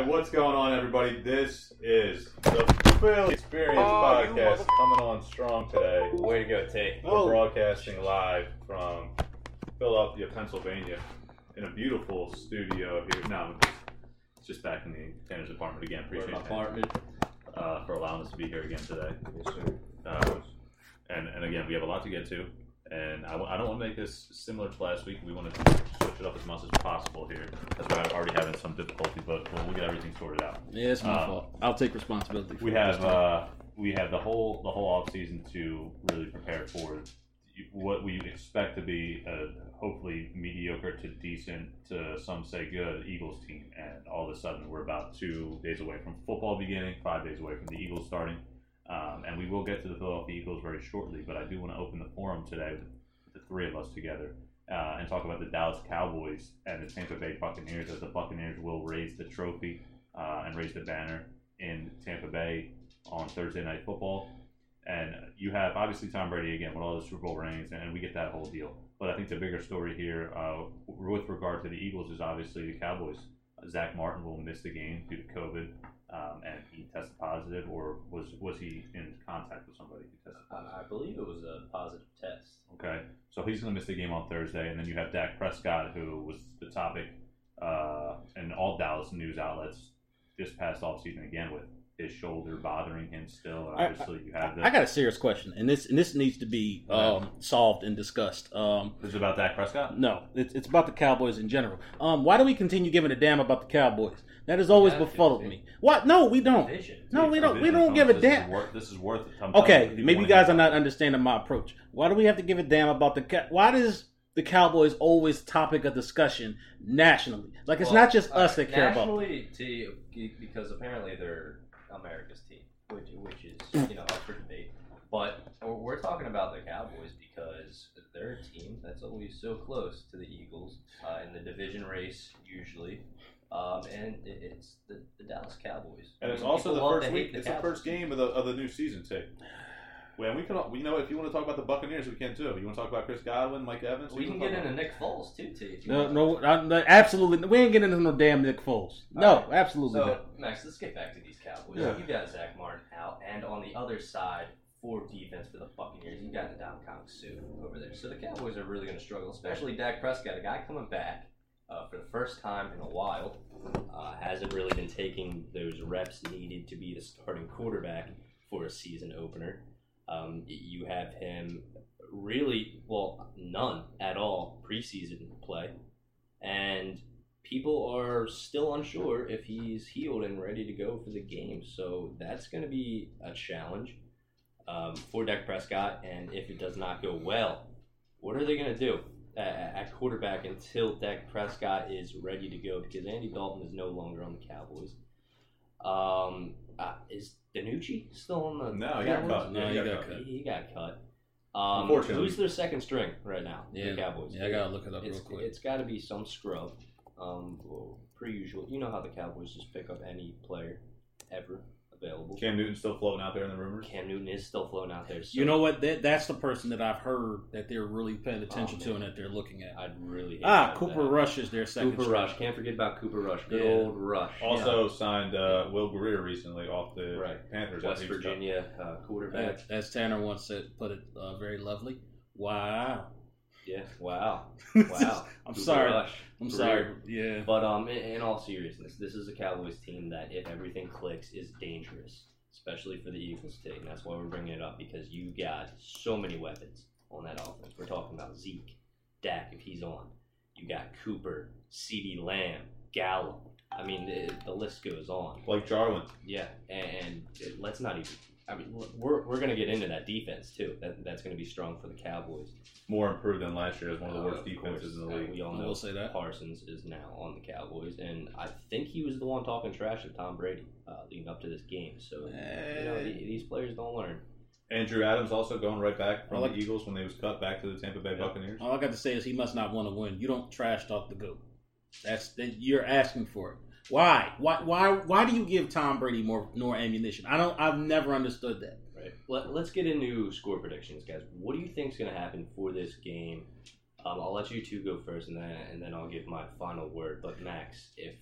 right, what's going on, everybody? This is the Philly Experience Oh, podcast mother- coming on strong today. Way to go, Tay. We're Oh. broadcasting live from Philadelphia, Pennsylvania, in a beautiful studio here. No, it's just back in the Tanner's apartment again. Appreciate my apartment. uh, for allowing us to be here again today. Uh, and, and again, we have a lot to get to. And I, w- I don't want to make this similar to last week. We want to switch it up as much as possible here. That's why I'm already having some difficulty, but we'll, we'll get everything sorted out. Yeah, it's my Um, fault. I'll take responsibility. For We it have time. uh, we have the whole the whole off season to really prepare for what we expect to be a hopefully mediocre to decent to some say good Eagles team, and all of a sudden we're about two days away from football beginning, five days away from the Eagles starting, um, and we will get to the Philadelphia Eagles very shortly. But I do want to open the forum today with the three of us together. Uh, and talk about the Dallas Cowboys and the Tampa Bay Buccaneers as the Buccaneers will raise the trophy uh, and raise the banner in Tampa Bay on Thursday Night Football. And you have obviously Tom Brady again with all the Super Bowl rings, and we get that whole deal. But I think the bigger story here, uh, with regard to the Eagles, is obviously the Cowboys. Zack Martin will miss the game due to COVID, um, and he tested positive, or was was he in contact with somebody who tested positive? I, I believe it was a positive test. Okay, so he's going to miss the game on Thursday, and then you have Dak Prescott, who was the topic uh, in all Dallas news outlets this past offseason again with his shoulder bothering him still. And I- obviously, you have the. I got a serious question, and this and this needs to be um, solved and discussed. Um, is about Dak Prescott. no, it's, it's about the Cowboys in general. Um, why do we continue giving a damn about the Cowboys? That has always Yeah, befuddled me. What? No, we don't. No, we don't. We don't give a comes, this is damn. worth- This is worth. it. I'm Okay, you, maybe you guys are not understanding my approach. Why do we have to give a damn about the? Ca- Why does the Cowboys always topic of discussion nationally? Like it's Well, not just uh, us that care about. nationally, because apparently they're America's team, which which is you know up for debate. But we're- talking about the Cowboys because they're a team that's always so close to the Eagles uh, in the division race usually, um, and it, it's the, the Dallas Cowboys. And it's also the first week. the It's the first game of the of the new season too. Well, we can. You know, if you want to talk about the Buccaneers, we can too. You want to talk about Chris Godwin, Mike Evans? We You can get into Nick Foles too, T. if you No, want. no, I- no, absolutely. We ain't getting into no damn Nick Foles. No, All right. absolutely So, not. Max, let's get back to these Cowboys. Yeah. You got Zack Martin out, and on the other side, for defense for the Buccaneers, you got the Kong Sue over there. So the Cowboys are really going to struggle, especially Dak Prescott, a guy coming back uh, for the first time in a while. Uh, hasn't really been taking those reps needed to be the starting quarterback for a season opener. Um, you have him really, well, none at all preseason play. And people are still unsure if he's healed and ready to go for the game. So that's going to be a challenge um, for Dak Prescott. And if it does not go well, what are they going to do at, at quarterback until Dak Prescott is ready to go? Because Andy Dalton is no longer on the Cowboys. Um, uh, is DiNucci still on the No, he got Cowboys? cut. No, Yeah, he he got got cut. He, he got cut. Um, Unfortunately. who's their second string right now? Yeah, the Cowboys. yeah, I gotta look it up It's, real quick. it's got to be some scrub. Um, well, per usual, you know how the Cowboys just pick up any player ever available. Cam Newton still floating out there in the rumors. Cam Newton is still floating out there. So You know what? That, that's the person that I've heard that they're really paying attention Oh, to and that they're looking at. I'd really hate Ah, that. Cooper Rush is their second. Cooper string. Rush. Can't forget about Cooper Rush. Good Yeah. old Rush. Also signed uh, Will Grier recently off the Right. Panthers. West after he was cut. Virginia uh, quarterback. As, as Tanner once said, put it uh, very lovely. Wow. Yeah. Wow. Wow. I'm sorry. Rush. I'm sorry. Yeah. But um, in, in all seriousness, this is a Cowboys team that, if everything clicks, is dangerous, especially for the Eagles today. And that's why we're bringing it up because you got so many weapons on that offense. We're talking about Zeke, Dak if he's on. You got Cooper, CeeDee Lamb, Gallup. I mean, the, the list goes on. Blake Jarwin. Yeah, and it, let's not even. I mean, we're, we're going to get into that defense too. That, that's going to be strong for the Cowboys. More improved than last year as one of the Uh, worst defenses in the course. Uh, league. we all I know will say that. Parsons is now on the Cowboys, and I think he was the one talking trash to Tom Brady uh, leading up to this game. So you know, the- these players don't learn. Andrew Adams also going right back from I like- the Eagles when they was cut back to the Tampa Bay Yeah. Buccaneers. All I got to say is he must not want to win. You don't trash talk the goat. That's that you're asking for it. Why? Why? Why? Why do you give Tom Brady more more ammunition? I don't. I've never understood that. Right. Let, let's get into score predictions, guys. What do you think is going to happen for this game? Um, I'll let you two go first, and then and then I'll give my final word. But Max, if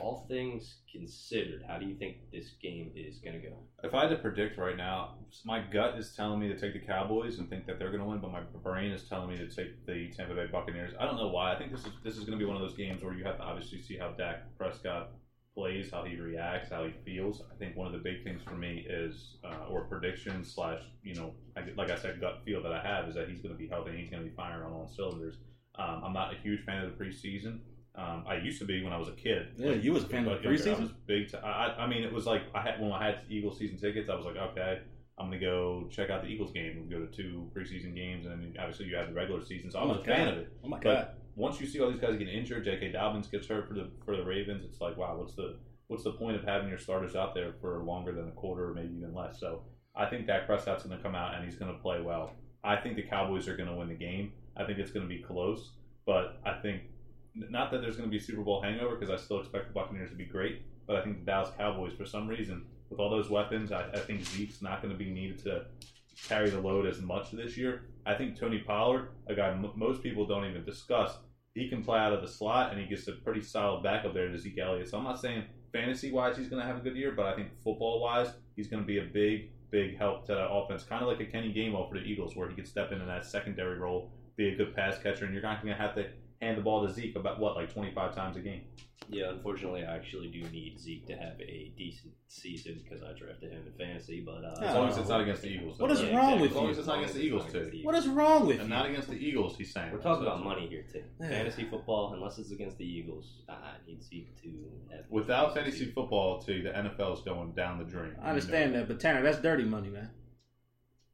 all things considered, how do you think this game is going to go? If I had to predict right now, my gut is telling me to take the Cowboys and think that they're going to win, but my brain is telling me to take the Tampa Bay Buccaneers. I don't know why. I think this is this is going to be one of those games where you have to obviously see how Dak Prescott plays, how he reacts, how he feels. I think one of the big things for me is, uh, or prediction slash, you know, like I said, gut feel that I have is that he's going to be healthy and he's going to be firing on all cylinders. Um, I'm not a huge fan of the preseason. Um, I used to be when I was a kid. Yeah, you was a fan of the preseason. I was big. T- I, I mean, it was like I had when I had Eagles season tickets. I was like, okay, I'm gonna go check out the Eagles game and go to two preseason games, and then obviously you have the regular season. So I Oh was my a fan of it. Oh my But god! once you see all these guys get injured, J.K. Dobbins gets hurt for the for the Ravens. It's like, wow, what's the what's the point of having your starters out there for longer than a quarter or maybe even less? So I think Dak Prescott's going to come out and he's going to play well. I think the Cowboys are going to win the game. I think it's going to be close, but I think not that there's going to be a Super Bowl hangover because I still expect the Buccaneers to be great, but I think the Dallas Cowboys, for some reason, with all those weapons, I, I think Zeke's not going to be needed to carry the load as much this year. I think Tony Pollard, a guy m- most people don't even discuss, he can play out of the slot and he gets a pretty solid backup there to Zeke Elliott. So I'm not saying fantasy wise he's going to have a good year, but I think football wise he's going to be a big, big help to that offense. Kind of like a Kenny Gainwell for the Eagles, where he could step into that secondary role, be a good pass catcher, and you're not going to have to hand the ball to Zeke about what like 25 times a game. Yeah, unfortunately, I actually do need Zeke to have a decent season because I drafted him in fantasy. But uh, Yeah. As long as it's not against the Eagles. What is. Yeah, wrong exactly. with As long you? as it's not against the Eagles, As long as too. What is wrong with And you? not against the Eagles, he's saying. We're talking about money here too. Yeah. Fantasy football, unless it's against the Eagles, I need Zeke to have Without fantasy football, too, the NFL is going down the drain. I understand that, but Tanner, that's dirty money, man.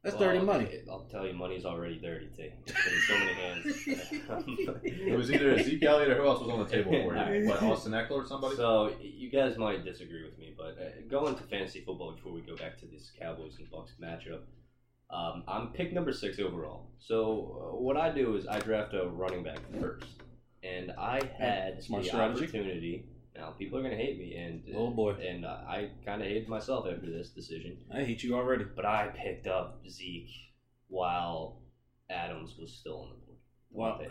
That's dirty money. I'll tell you, money's already dirty, too. It's in so many hands. It was either Zeke Elliott or who else was on the table for you? What, Austin Ekeler or somebody? So you guys might disagree with me, but uh, going to fantasy football before we go back to this Cowboys and Bucks matchup, um, I'm pick number six overall. So uh, what I do is I draft a running back first, and I had smart the strategy. opportunity. Now people are gonna hate me, and Oh, boy. and uh, I kind of hated myself after this decision. I hate you already. But I picked up Zeke while Adams was still on the board. Wow.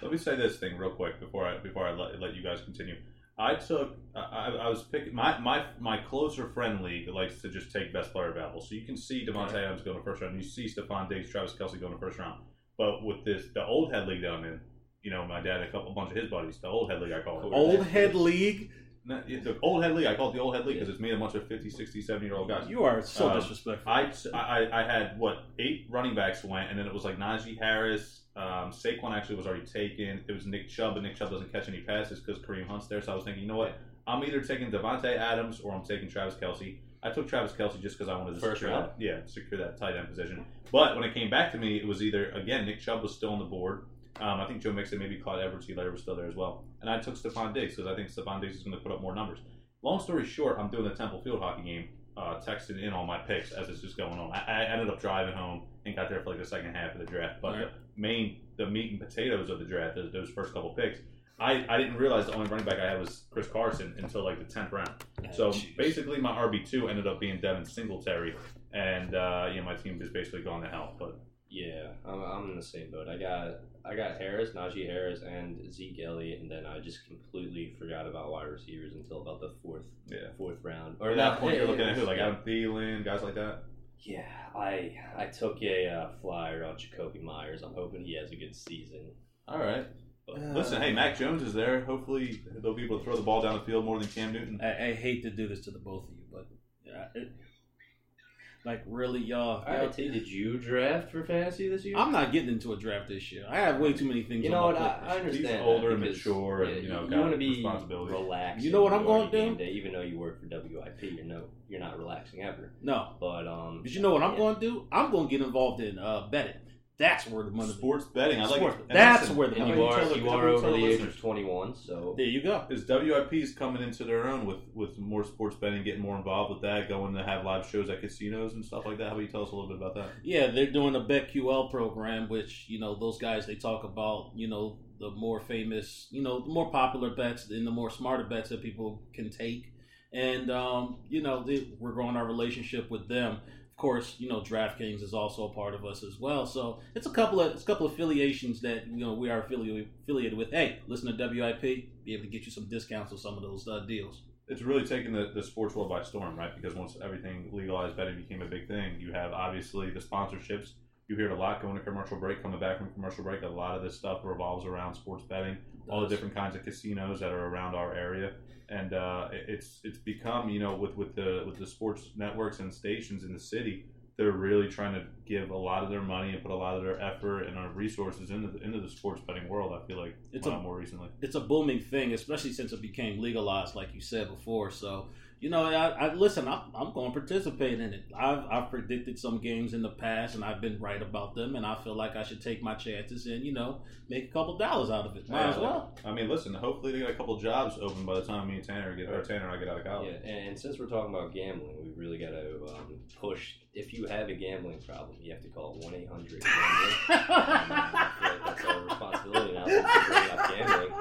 Let me say this thing real quick before I before I let, let you guys continue. I took I, I I was picking my, my my closer friend league likes to just take best player available. So you can see Davante Adams going in the first round. You see Stefon Diggs, Travis Kelce going in the first round. But with this the old head league that I'm in, you know, my dad, and a couple, a bunch of his buddies, the old head league I call it. Old head league. No, yeah, the old head league. I call it the old head league because it's made a bunch of 50, 60, 70 year old guys. You are so Um, disrespectful. I, I, I had what eight running backs went, and then it was like Najee Harris. Um, Saquon actually was already taken. It was Nick Chubb, but Nick Chubb doesn't catch any passes because Kareem Hunt's there. So I was thinking, you know what? I'm either taking Davante Adams or I'm taking Travis Kelce. I took Travis Kelce just because I wanted to First secure round? that, yeah, secure that tight end position. But when it came back to me, it was either again Nick Chubb was still on the board. Um, I think Joe Mixon, maybe Clyde Edwards-Helaire was still there as well. And I took Stefon Diggs because I think Stefon Diggs is going to put up more numbers. Long story short, I'm doing the Temple Field hockey game, uh, texting in all my picks as it's just going on. I, I ended up driving home and got there for like the second half of the draft. But Right. the main, the meat and potatoes of the draft, those, those first couple picks, I, I didn't realize the only running back I had was Chris Carson until like the 10th round. So Jeez. basically, my RB2 ended up being Devin Singletary. And uh, yeah, my team just basically gone to hell. But Yeah, I'm, I'm in the same boat. I got I got Harris, Najee Harris, and Zeke Elliott, and then I just completely forgot about wide receivers until about the fourth yeah. fourth round. Or at that point, you're looking at who? Like yeah. Adam Thielen, guys like that? Yeah, I I took a uh, flyer on Jakobi Meyers. I'm hoping he has a good season. All right. Uh, Listen, hey, Mac Jones is there. Hopefully, they'll be able to throw the ball down the field more than Cam Newton. I, I hate to do this to the both of you, but yeah, it, like really, y'all. all right, T, did you draft for fantasy this year? I'm not getting into a draft this year. I have way too many things. you on know my what? I, plate I understand. He's older and because, mature and, you know, you got want to be responsibility. relaxed. You know what I'm gonna do? Day, even though you work for WIP, you're no, you're not relaxing ever. No, But um, but you know what I'm yeah. going to do? I'm going to get involved in uh, betting. That's where the money. Sports betting. I like Sports. it. And That's listen, where the And how you are tell- you are over tell the age of 21, so There you go. Is WIP's coming into their own with, with more sports betting, getting more involved with that, going to have live shows at casinos and stuff like that? How about you tell us a little bit about that? Yeah, they're doing a BetQL program, which you know those guys they talk about. You know the more famous, you know the more popular bets and the more smarter bets that people can take, and um, you know they, we're growing our relationship with them. Course, you know DraftKings is also a part of us as well. So it's a couple of it's a couple of affiliations that you know we are affiliated affiliated with. Hey, listen to WIP, be able to get you some discounts on some of those uh, deals. it's really taken the, the sports world by storm, right? Because once everything legalized betting became a big thing, you have obviously the sponsorships. You hear it a lot going to commercial break, coming back from commercial break. A lot of this stuff revolves around sports betting, all the different kinds of casinos that are around our area, and uh, it's it's become you know with with the with the sports networks and stations in the city, they're really trying to give a lot of their money and put a lot of their effort and our resources into the, into the sports betting world. I feel like It's uh, a- more recently. it's a booming thing, especially since it became legalized, like you said before. So, you know, I, I listen. I'm, I'm going to participate in it. I've, I've predicted some games in the past, and I've been right about them. And I feel like I should take my chances and you know make a couple dollars out of it. Might as well. I mean, listen. Hopefully, they got a couple jobs open by the time me and Tanner get or Tanner and I get out of college. Yeah, and, and since we're talking about gambling, we really got to um, push. If you have a gambling problem, you have to call one eight hundred gambling. I feel like that's our responsibility now since we're bringing up gambling.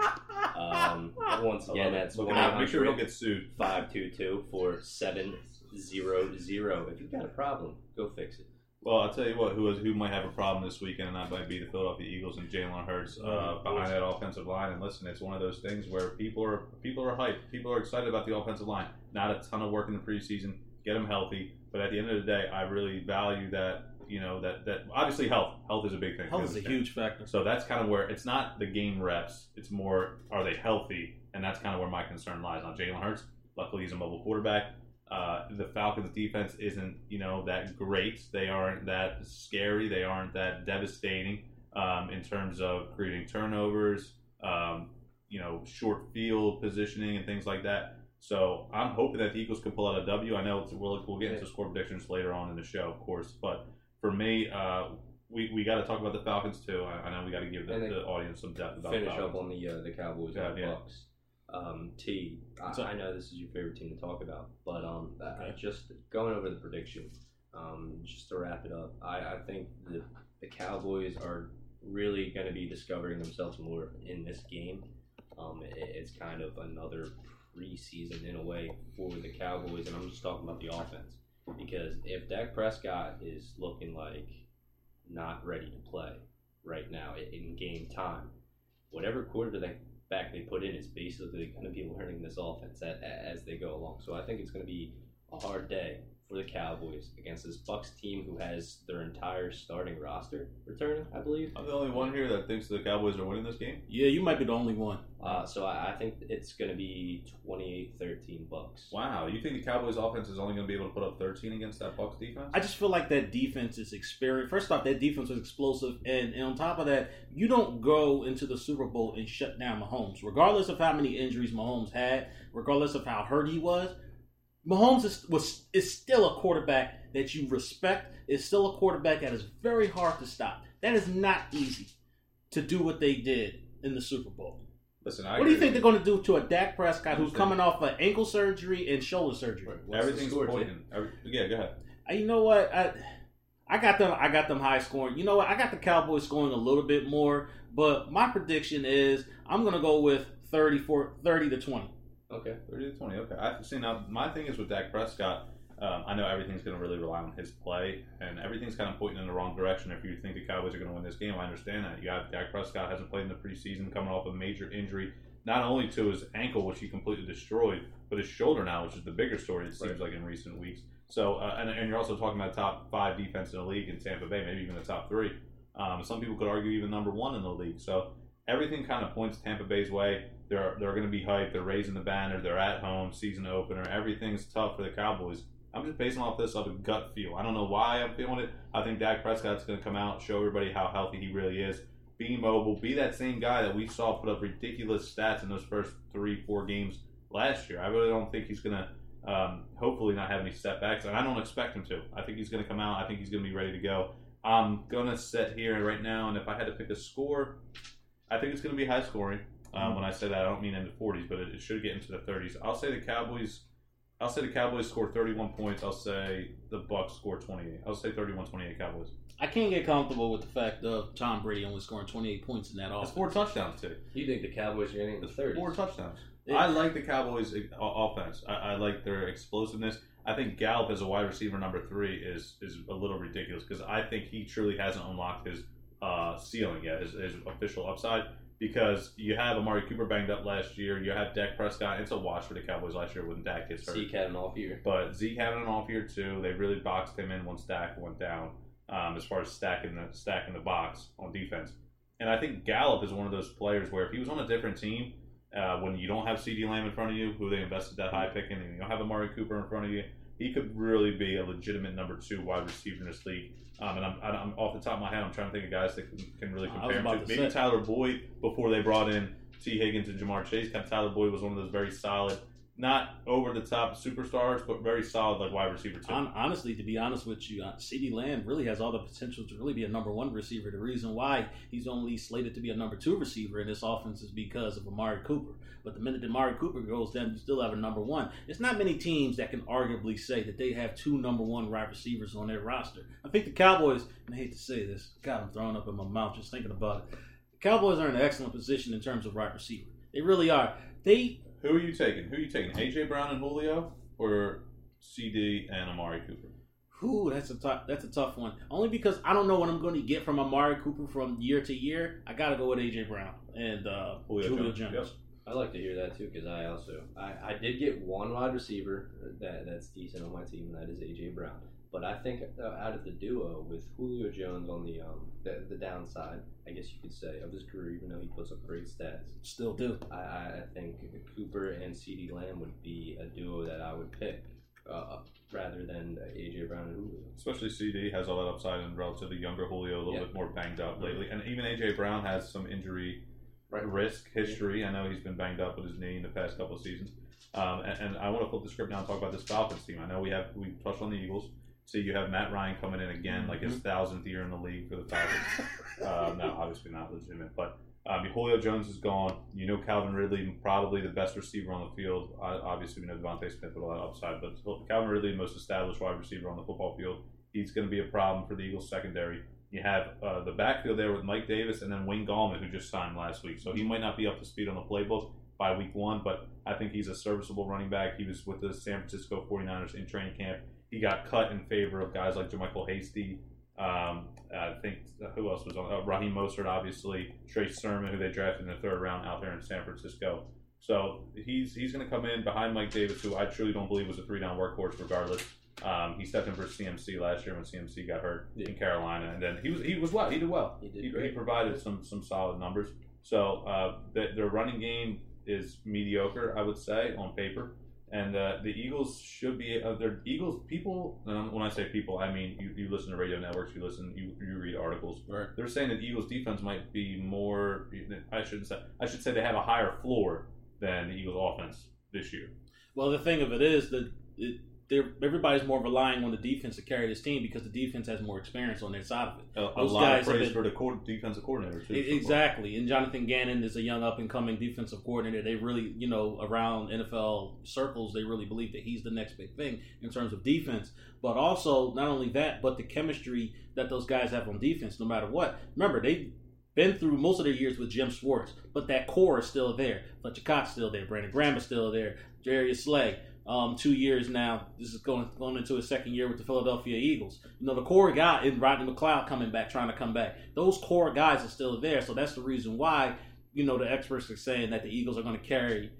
Um, once I again, love it. That's Look one it up. Make sure we don't hundred get sued. five two two four seven zero zero. If you've got a problem, go fix it. Well, I'll tell you what. Who is, who might have a problem this weekend, and that might be the Philadelphia Eagles and Jalen Hurts uh, behind that offensive line. And listen, it's one of those things where people are people are hyped. People are excited about the offensive line. Not a ton of work in the preseason. Get them healthy. But at the end of the day, I really value that. You know that that obviously health. Health is a big thing. Health is a huge factor. So that's kind of where it's not the game reps. It's more are they healthy, and that's kind of where my concern lies on Jalen Hurts. Luckily, he's a mobile quarterback. Uh, the Falcons' defense isn't you know that great. They aren't that scary. They aren't that devastating um, in terms of creating turnovers. Um, you know, short field positioning and things like that. So I'm hoping that the Eagles can pull out a W. I know it's, we'll, we'll get into score predictions later on in the show, of course, but for me, uh, we, we got to talk about the Falcons too. I, I know we got to give the, the audience some depth about Finish up on the uh, the Cowboys Yeah, and the yeah. Um, T, What's I, know this is your favorite team to talk about, but um, Okay. just going over the prediction, um, just to wrap it up, I, I think the the Cowboys are really going to be discovering themselves more in this game. Um, it, it's kind of another preseason in a way for the Cowboys, and I'm just talking about the offense because if Dak Prescott is looking like not ready to play right now in game time, whatever quarterback back they put in is basically going to be learning this offense a- a- as they go along. So I think it's going to be a hard day for the Cowboys against this Bucks team who has their entire starting roster returning, I believe. I'm the only one here that thinks the Cowboys are winning this game. Yeah, you might be the only one. Uh, so I, I think it's going to be 28-13 Bucks. Wow, you think the Cowboys offense is only going to be able to put up 13 against that Bucks defense? I just feel like that defense is experienced. First off, that defense was explosive, and, and on top of that, you don't go into the Super Bowl and shut down Mahomes, regardless of how many injuries Mahomes had, regardless of how hurt he was. Mahomes is, was is still a quarterback that you respect. Is still a quarterback that is very hard to stop. That is not easy to do what they did in the Super Bowl. Listen, I what do you think they're going to do to a Dak Prescott who's Understand. coming off of ankle surgery and shoulder surgery? What's Everything's score, pointing. Every, yeah, go ahead. Uh, You know what? I I got them. I got them high scoring. You know what? I got the Cowboys scoring a little bit more, but my prediction is I'm gonna go with 30 for 30 to 20. Okay. 30 to 20. Okay. I see. Now, my thing is with Dak Prescott. Um, I know everything's going to really rely on his play, and everything's kind of pointing in the wrong direction. If you think the Cowboys are going to win this game, I understand that. You got Dak Prescott hasn't played in the preseason, coming off a major injury, not only to his ankle, which he completely destroyed, but his shoulder now, which is the bigger story. It seems like in recent weeks. So, uh, and, and you're also talking about top five defense in the league in Tampa Bay, maybe even the top three. Um, some people could argue even number one in the league. So everything kind of points Tampa Bay's way. They're they're going to be hyped. They're raising the banner. They're at home, season opener. Everything's tough for the Cowboys. I'm just basing off this off a gut feel. I don't know why I'm feeling it. I think Dak Prescott's going to come out, show everybody how healthy he really is. Be mobile. Be that same guy that we saw put up ridiculous stats in those first three, four games last year. I really don't think he's going to, um, hopefully, not have any setbacks, and I don't expect him to. I think he's going to come out. I think he's going to be ready to go. I'm going to sit here right now, and if I had to pick a score, I think it's going to be high scoring. Um, when I say that, I don't mean in the 40s, but it, it should get into the 30s. I'll say the Cowboys. I'll say the Cowboys score 31 points. I'll say the Bucks score 28. I'll say 31-28 Cowboys. I can't get comfortable with the fact of Tom Brady only scoring 28 points in that That's four touchdowns too. You think the Cowboys are getting the 30s? four touchdowns. I like the Cowboys' offense. I, I like their explosiveness. I think Gallup as a wide receiver number three is is a little ridiculous because I think he truly hasn't unlocked his uh, ceiling yet, his, his official upside. Because you have Amari Cooper banged up last year, you have Dak Prescott. It's a wash for the Cowboys last year when Dak gets hurt. Zeke had an off year. But Zeke having an off year too. They really boxed him in once Dak went down. Um, as far as stacking the stacking the box on defense, and I think Gallup is one of those players where if he was on a different team, uh, when you don't have CeeDee Lamb in front of you, who they invested that high pick in, and you don't have Amari Cooper in front of you, he could really be a legitimate number two wide receiver in this league. Um, and I'm, I'm off the top of my head, I'm trying to think of guys that can, can really compare him to. Maybe say. Tyler Boyd before they brought in Tee Higgins and Ja'Marr Chase. Kind of Tyler Boyd was one of those very solid, not over the top superstars, but very solid like wide receiver too. Hon- honestly, to be honest with you, uh, CeeDee Lamb really has all the potential to really be a number one receiver. The reason why he's only slated to be a number two receiver in this offense is because of Amari Cooper. But the minute Amari Cooper goes down, you still have a number one. It's not many teams that can arguably say that they have two number one wide receivers on their roster. I think the Cowboys, and I hate to say this, God, I'm throwing up in my mouth just thinking about it. The Cowboys are in an excellent position in terms of wide receiver. They really are. They Who are you taking? Who are you taking? AJ Brown and Julio, or CeeDee and Amari Cooper? Whew, that's a tough. That's a tough one. Only because I don't know what I'm going to get from Amari Cooper from year to year. I got to go with AJ Brown and uh, Julio Julio Jones, Jones. yep. I like to hear that too because I also I, I did get one wide receiver that that's decent on my team and that is AJ Brown. But I think uh, out of the duo with Julio Jones on the um the, the downside, I guess you could say of his career, even though he puts up great stats, Still do. I, I I think Cooper and CeeDee Lamb would be a duo that I would pick uh, rather than AJ Brown and Julio. Especially CeeDee has all that upside and relatively younger Julio, a little Yeah. bit more banged up lately, and even AJ Brown has some injury Right. risk history. I know he's been banged up with his knee in the past couple of seasons. Um, and, and I want to flip the script now and talk about this Falcons team. I know we have we touched on the Eagles. See, you have Matt Ryan coming in again, like his thousandth year in the league for the Falcons. uh, no, obviously not legitimate, but um, Julio Jones is gone. You know Calvin Ridley, probably the best receiver on the field. Obviously, we know DeVonta Smith with a lot of upside, but Calvin Ridley, the most established wide receiver on the football field, he's going to be a problem for the Eagles secondary. You have uh, the backfield there with Mike Davis and then Wayne Gallman, who just signed last week. So he might not be up to speed on the playbook by week one, but I think he's a serviceable running back. He was with the San Francisco 49ers in training camp. He got cut in favor of guys like JaMycal Hasty. Um, I think uh, who else was on? Uh, Raheem Mostert, obviously. Trey Sermon, who they drafted in the third round out there in San Francisco. So he's he's going to come in behind Mike Davis, who I truly don't believe was a three down workhorse, regardless. Um, he stepped in for CMC last year when CMC got hurt in Carolina, and then he was he was well. He did well. He did He, great. provided some some solid numbers. So uh, the, their running game is mediocre, I would say, on paper. And uh, the Eagles should be uh, their Eagles people. Um, when I say people, I mean you, you listen to radio networks, you listen, you, you read articles. Right. They're saying that the Eagles defense might be more. I shouldn't say. I should say they have a higher floor than the Eagles offense this year. Well, the thing of it is that it, everybody's more relying on the defense to carry this team because the defense has more experience on their side of it. A, a lot guys of praise been- for the co- defensive coordinator too. Exactly. And Jonathan Gannon is a young up and coming defensive coordinator. They really, you know, around NFL circles, they really believe that he's the next big thing in terms of defense. But also, not only that, but the chemistry that those guys have on defense, no matter what. Remember, they've been through most of their years with Jim Schwartz, but that core is still there. Fletcher Cox still there. Brandon Graham is still there. Jarius Slay. Um, two years now. This is going going into his second year with the Philadelphia Eagles. You know, the core guy in Rodney McLeod coming back, trying to come back. Those core guys are still there. So that's the reason why, you know, the experts are saying that the Eagles are going to carry,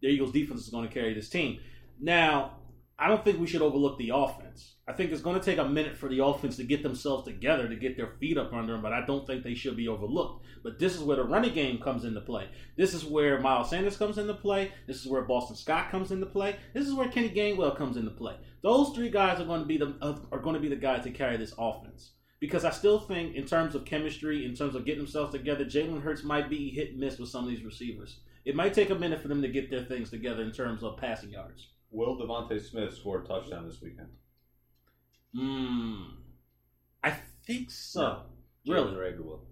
the Eagles defense is going to carry this team. Now, I don't think we should overlook the offense. I think it's going to take a minute for the offense to get themselves together, to get their feet up under them, but I don't think they should be overlooked. But this is where the running game comes into play. This is where Miles Sanders comes into play. This is where Boston Scott comes into play. This is where Kenny Gainwell comes into play. Those three guys are going to be the uh, are going to be the guys to carry this offense. Because I still think, in terms of chemistry, in terms of getting themselves together, Jalen Hurts might be hit and miss with some of these receivers. It might take a minute for them to get their things together in terms of passing yards. Will DeVonta Smith score a touchdown this weekend? Hmm. I think so. Jalen Really? Reagor will.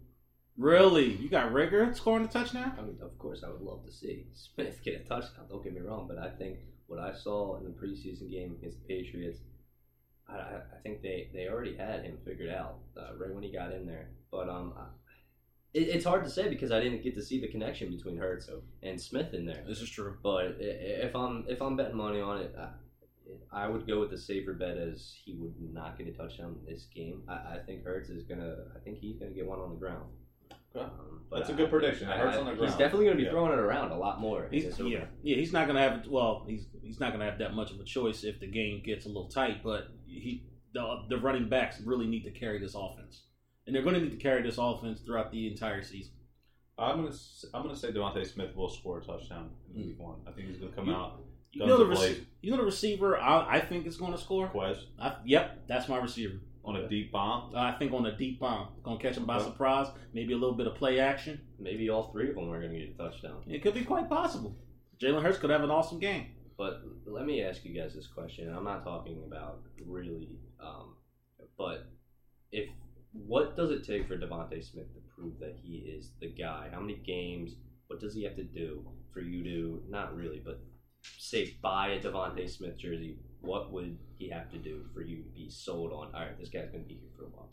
Really? You got Reagor scoring a touchdown? I mean, of course, I would love to see Smith get a touchdown. Don't get me wrong, but I think what I saw in the preseason game against the Patriots, I, I I think they, they already had him figured out uh, right when he got in there. But um, It, it's hard to say because I didn't get to see the connection between Hurts and Smith in there. This is true. But if I'm if I'm betting money on it, I, I would go with the safer bet as he would not get a touchdown in this game. I, I think Hurts is gonna. I think he's gonna get one on the ground. Okay. Um, That's a good prediction. Hurts on the ground. He's definitely gonna be Yeah. throwing it around a lot more. He's, yeah, yeah, he's not gonna have. Well, he's he's not gonna have that much of a choice if the game gets a little tight. But he, the the running backs really need to carry this offense, and they're going to need to carry this offense throughout the entire season. I'm gonna s- I'm gonna say DeVonta Smith will score a touchdown in week one. I think he's gonna come You- out. You know the ablaze. rece- you know the receiver. I, I think is going to score. Quez I, yep, that's my receiver. on a deep bomb. I think on a deep bomb, going to catch him by Okay. surprise. Maybe a little bit of play action. Maybe all three of them are gonna get a touchdown. It could be quite possible. Jalen Hurts could have an awesome game. But let me ask you guys this question. I'm not talking about really, um, but if what does it take for DeVonta Smith to prove that he is the guy? How many games? What does he have to do for you to not really, but say buy a DeVonta Smith jersey? What would he have to do for you to be sold on? All right, this guy's going to be here for a while.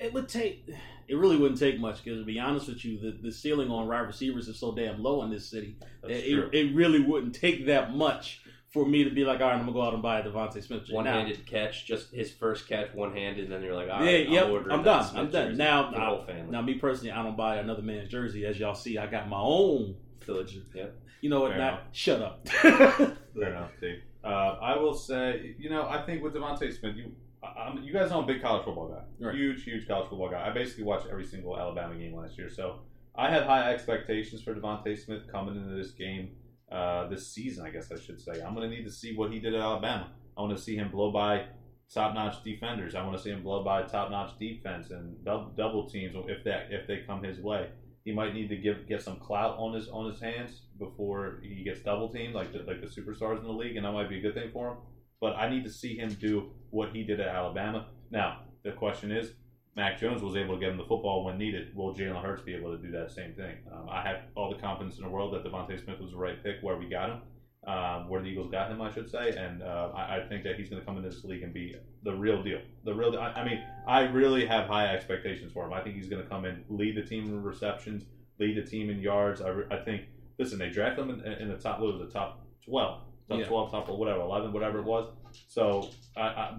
It would take. It really wouldn't take much because, to be honest with you, the, the ceiling on wide receivers is so damn low in this city. It, it, it really wouldn't take that much for me to be like, all right, I'm gonna go out and buy a DeVonta Smith. One-handed catch, just his first catch, one-handed, and then you're like, all Yeah, right, yep, I'm, I'm done. Smith I'm done. Now- the now- whole family. Now, me personally, I don't buy another man's jersey. As y'all see, I got my own. Village, yep. You know what? Fair Not shut up. Fair enough, Steve. Uh, I will say, you know, I think with DeVonta Smith, you, I- I'm, you guys know I'm a big college football guy. Right. Huge, huge college football guy. I basically watched every single Alabama game last year, so I had high expectations for DeVonta Smith coming into this game, uh, this season, I guess I should say. I'm going to need to see what he did at Alabama. I want to see him blow by top-notch defenders. I want to see him blow by top-notch defense and double, double teams if that if they come his way. He might need to give get some clout on his on his hands before he gets double teamed like the, like the superstars in the league, and that might be a good thing for him. But I need to see him do what he did at Alabama. Now the question is, Mac Jones was able to get him the football when needed. Will Jalen Hurts be able to do that same thing? Um, I have all the confidence in the world that DeVonta Smith was the right pick where we got him, um, where the Eagles got him, I should say, and uh, I, I think that he's going to come into this league and be the real deal. The real. I, I mean, I really have high expectations for him. I think he's going to come in, lead the team in receptions, lead the team in yards. I, re- I think. Listen, they drafted him in, in the top. What was it? Top twelve, top Yeah. twelve, top whatever, eleven, whatever it was. So, I, I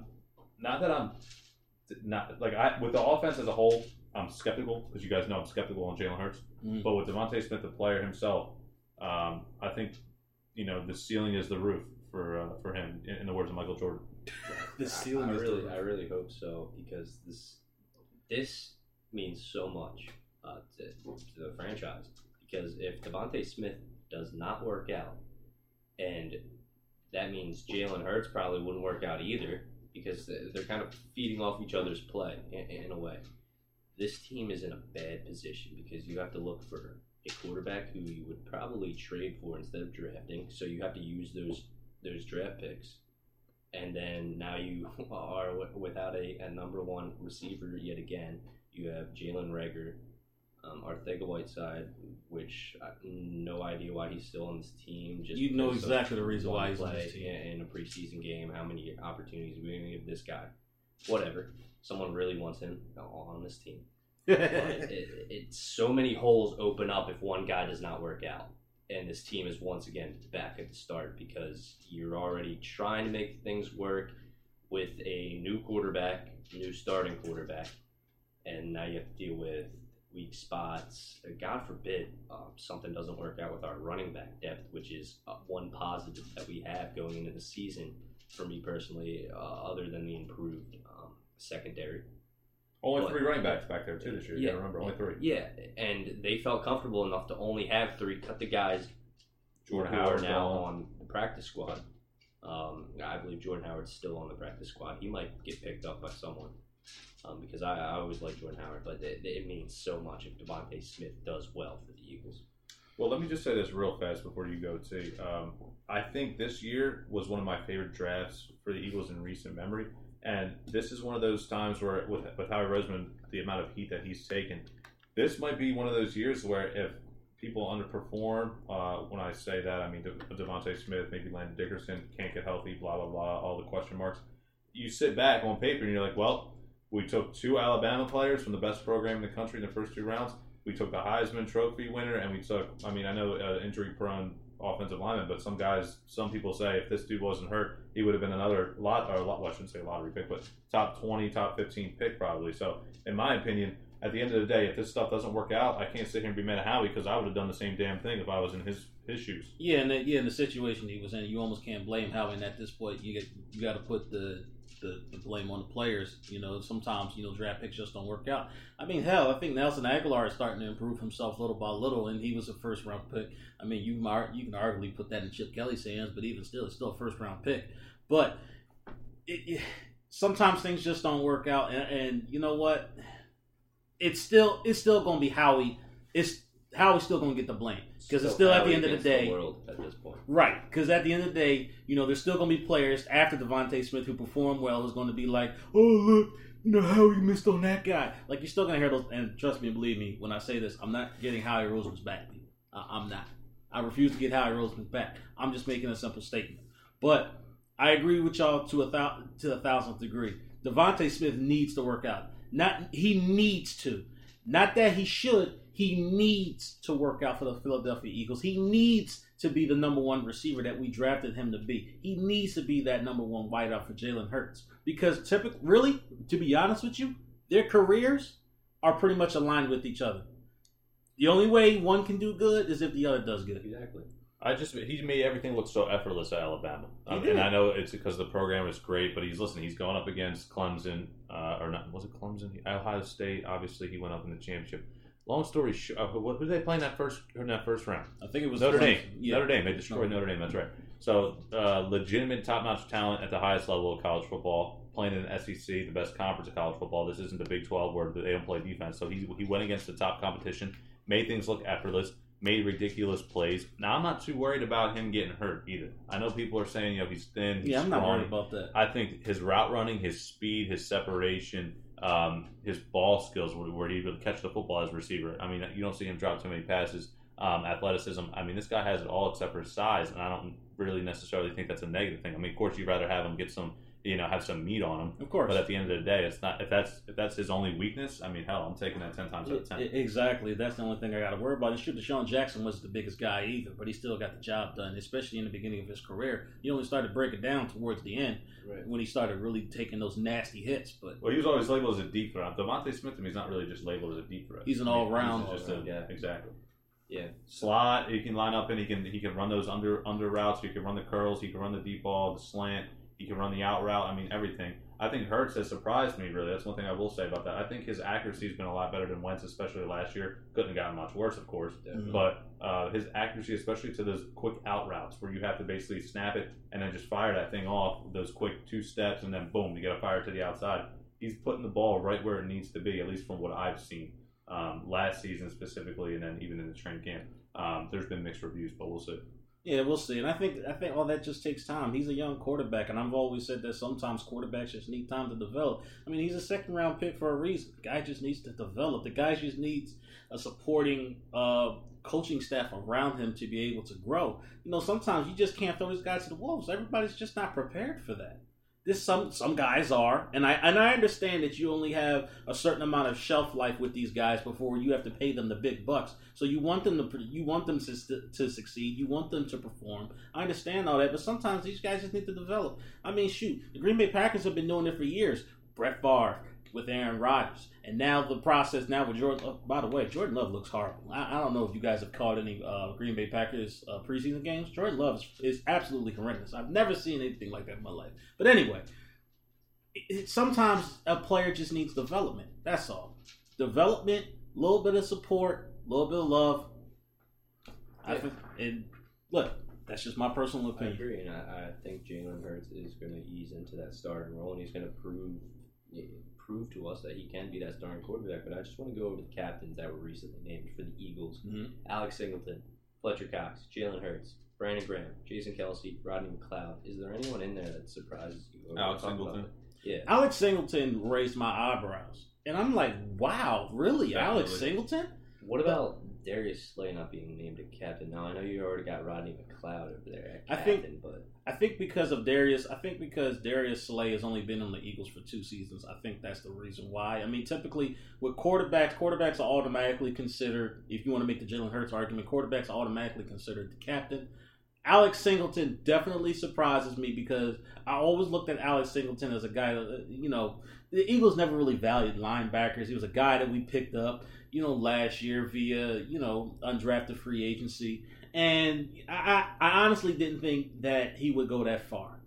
not that I'm not like I with the offense as a whole, I'm skeptical because you guys know I'm skeptical on Jalen Hurts. Mm. But with DeVonta Smith, the player himself, um, I think you know the ceiling is the roof for uh, for him. In, in the words of Michael Jordan. The ceiling I, I is the really, roof. I really hope so because this, this means so much uh, to, to the franchise. Because if DeVonta Smith does not work out, and that means Jalen Hurts probably wouldn't work out either, because they- they're kind of feeding off each other's play in, in a way. This team is in a bad position because you have to look for a quarterback who you would probably trade for instead of drafting. So you have to use those those draft picks and then now you are without a, a number one receiver yet again. You have Jalen Reagor, um, Arcega-Whiteside, which I, no idea why he's still on this team. Just You know exactly the reason why he's on this team. in, in a preseason game. How many opportunities we're going to give this guy? Whatever. Someone really wants him on this team. But it, it's so many holes open up if one guy does not work out. And this team is once again back at the start because you're already trying to make things work with a new quarterback, new starting quarterback, and now you have to deal with weak spots. Uh, God forbid um, something doesn't work out with our running back depth, which is uh, one positive that we have going into the season for me personally, uh, other than the improved um, secondary. Only But- three running backs back there too this year. You gotta remember, only three. Yeah, and they felt comfortable enough to only have three. Cut the guys Jordan who are now gone. on the practice squad. Um, I believe Jordan Howard's still on the practice squad. He might get picked up by someone um, because I, I always like Jordan Howard, but it, it means so much if DeVonta Smith does well for the Eagles. Well, let me just say this real fast before you go, too. Um, I think this year was one of my favorite drafts for the Eagles in recent memory. And this is one of those times where, with, with Howie Roseman, the amount of heat that he's taken, this might be one of those years where if people underperform, uh, when I say that, I mean De- DeVonta Smith, maybe Landon Dickerson can't get healthy, blah, blah, blah, all the question marks. You sit back on paper and you're like, well, We took two Alabama players from the best program in the country in the first two rounds. We took the Heisman Trophy winner, and we took. I mean, I know uh, injury prone offensive lineman, but some guys, some people say if this dude wasn't hurt, he would have been another lot or lot. Well, I shouldn't say lottery pick, but top twenty, top fifteen pick probably. So, in my opinion, at the end of the day, if this stuff doesn't work out, I can't sit here and be mad at Howie because I would have done the same damn thing if I was in his his shoes. Yeah, and the, yeah, in the situation he was in, you almost can't blame Howie. And at this point, you get you got to put the, the the blame on the players. You know, sometimes you know draft picks just don't work out. I mean, hell, I think Nelson Agholor is starting to improve himself little by little, and he was a first round pick. I mean, you you can arguably put that in Chip Kelly's hands, but even still, it's still a first round pick. But it, it, sometimes things just don't work out, and, and you know what? It's still it's still going to be Howie. It's Howie's still going to get the blame because it's still at the end of the day. world at this point. Right, because at the end of the day, you know, there's still going to be players after DeVonta Smith who perform well who's going to be like, oh, look, you know, Howie missed on that guy. Like, you're still going to hear those, and trust me, believe me, when I say this, I'm not getting Howie Roseman's back. I- I'm not. I refuse to get Howie Roseman's back. I'm just making a simple statement. But I agree with y'all to a, thou- to a thousandth degree. DeVonta Smith needs to work out. Not He needs to. Not that he should. He needs to work out for the Philadelphia Eagles. He needs to be the number one receiver that we drafted him to be. He needs to be that number one wideout for Jalen Hurts. Because typically, really, to be honest with you, their careers are pretty much aligned with each other. The only way one can do good is if the other does good. Exactly. I just he made everything look so effortless at Alabama, um, and I know it's because the program is great. But he's listen, he's going up against Clemson, uh, or not? Was it Clemson? Ohio State. Obviously, he went up in the championship. Long story short, uh, who, who did they play in that first in that first round? I think it was Notre. Dame. Yeah. Notre Dame. They destroyed No. Notre Dame. That's right. So, uh, legitimate top-notch talent at the highest level of college football, playing in the SEC, the best conference of college football. This isn't the Big 12 where they don't play defense. So he he went against the top competition, made things look effortless, made ridiculous plays. Now I'm not too worried about him getting hurt either. I know people are saying you know he's thin, he's Yeah, I'm not worried about that. I think his route running, his speed, his separation, um, his ball skills, where, he would catch the football as a receiver. I mean, you don't see him drop too many passes. Um, athleticism. I mean, this guy has it all except for his size, and I don't really necessarily think that's a negative thing. I mean, of course, you'd rather have him get some, you know, have some meat on him. Of course. But at the end of the day, it's not. If that's if that's his only weakness, I mean, hell, I'm taking that ten times out of ten. Exactly. That's the only thing I got to worry about. And sure, DeSean Jackson wasn't the biggest guy either, but he still got the job done, especially in the beginning of his career. He only started breaking down towards the end Right. when he started really taking those nasty hits. But Well, he was always labeled as a deep threat. DeVonta Smith to me is not really just labeled as a deep threat. He's an I mean, all-round- he's just a, Yeah. exactly. Yeah. slot. He can line up and he can he can run those under under routes. He can run the curls. He can run the deep ball, the slant. He can run the out route. I mean everything. I think Hurts has surprised me. Really, that's one thing I will say about that. I think his accuracy has been a lot better than Wentz, especially last year. Couldn't have gotten much worse, of course. Definitely. But uh, his accuracy, especially to those quick out routes where you have to basically snap it and then just fire that thing off, those quick two steps, and then boom, you get a fire to the outside. He's putting the ball right where it needs to be, at least from what I've seen um, last season specifically, and then even in the training camp. Um, there's been mixed reviews, but we'll see. Yeah, we'll see. And I think I think all that just takes time. He's a young quarterback, and I've always said that sometimes quarterbacks just need time to develop. I mean, he's a second round pick for a reason. The guy just needs to develop. The guy just needs a supporting uh, coaching staff around him to be able to grow. You know, sometimes you just can't throw these guys to the wolves. Everybody's just not prepared for that. This some some guys are, and I and I understand that you only have a certain amount of shelf life with these guys before you have to pay them the big bucks. So you want them to you want them to to succeed. You want them to perform. I understand all that, but sometimes these guys just need to develop. I mean, shoot, the Green Bay Packers have been doing it for years. Brett Favre with Aaron Rodgers, and now the process now with Jordan. Oh, by the way, Jordan Love looks horrible. I, I don't know if you guys have caught any uh, Green Bay Packers uh, preseason games. Jordan Love is, is absolutely horrendous. I've never seen anything like that in my life. But anyway, it, it, sometimes a player just needs development. That's all. Development, a little bit of support, a little bit of love. Yeah. think, and look, that's just my personal opinion. I agree, and I, I think Jalen Hurts is going to ease into that starting role, and he's going to prove prove to us that he can be that starting quarterback. But I just want to go over the captains that were recently named for the Eagles: Mhm. Alex Singleton, Fletcher Cox, Jalen Hurts, Brandon Graham, Jason Kelce, Rodney McLeod. Is there anyone in there that surprises you? Alex Singleton. Yeah. Alex Singleton raised my eyebrows, and I'm like, "Wow, really, Alex Singleton?" What about Darius Slay not being named a captain? Now I know you already got Rodney McLeod over there at I captain, think- but I think because of Darius, I think because Darius Slay has only been on the Eagles for two seasons. I think that's the reason why. I mean, typically with quarterbacks, quarterbacks are automatically considered. If you want to make the Jalen Hurts argument, quarterbacks are automatically considered the captain. Alex Singleton definitely surprises me because I always looked at Alex Singleton as a guy that, uh, you know, the Eagles never really valued linebackers. He was a guy that we picked up, you know, last year via, you know, undrafted free agency. And I, I honestly didn't think that he would go that far,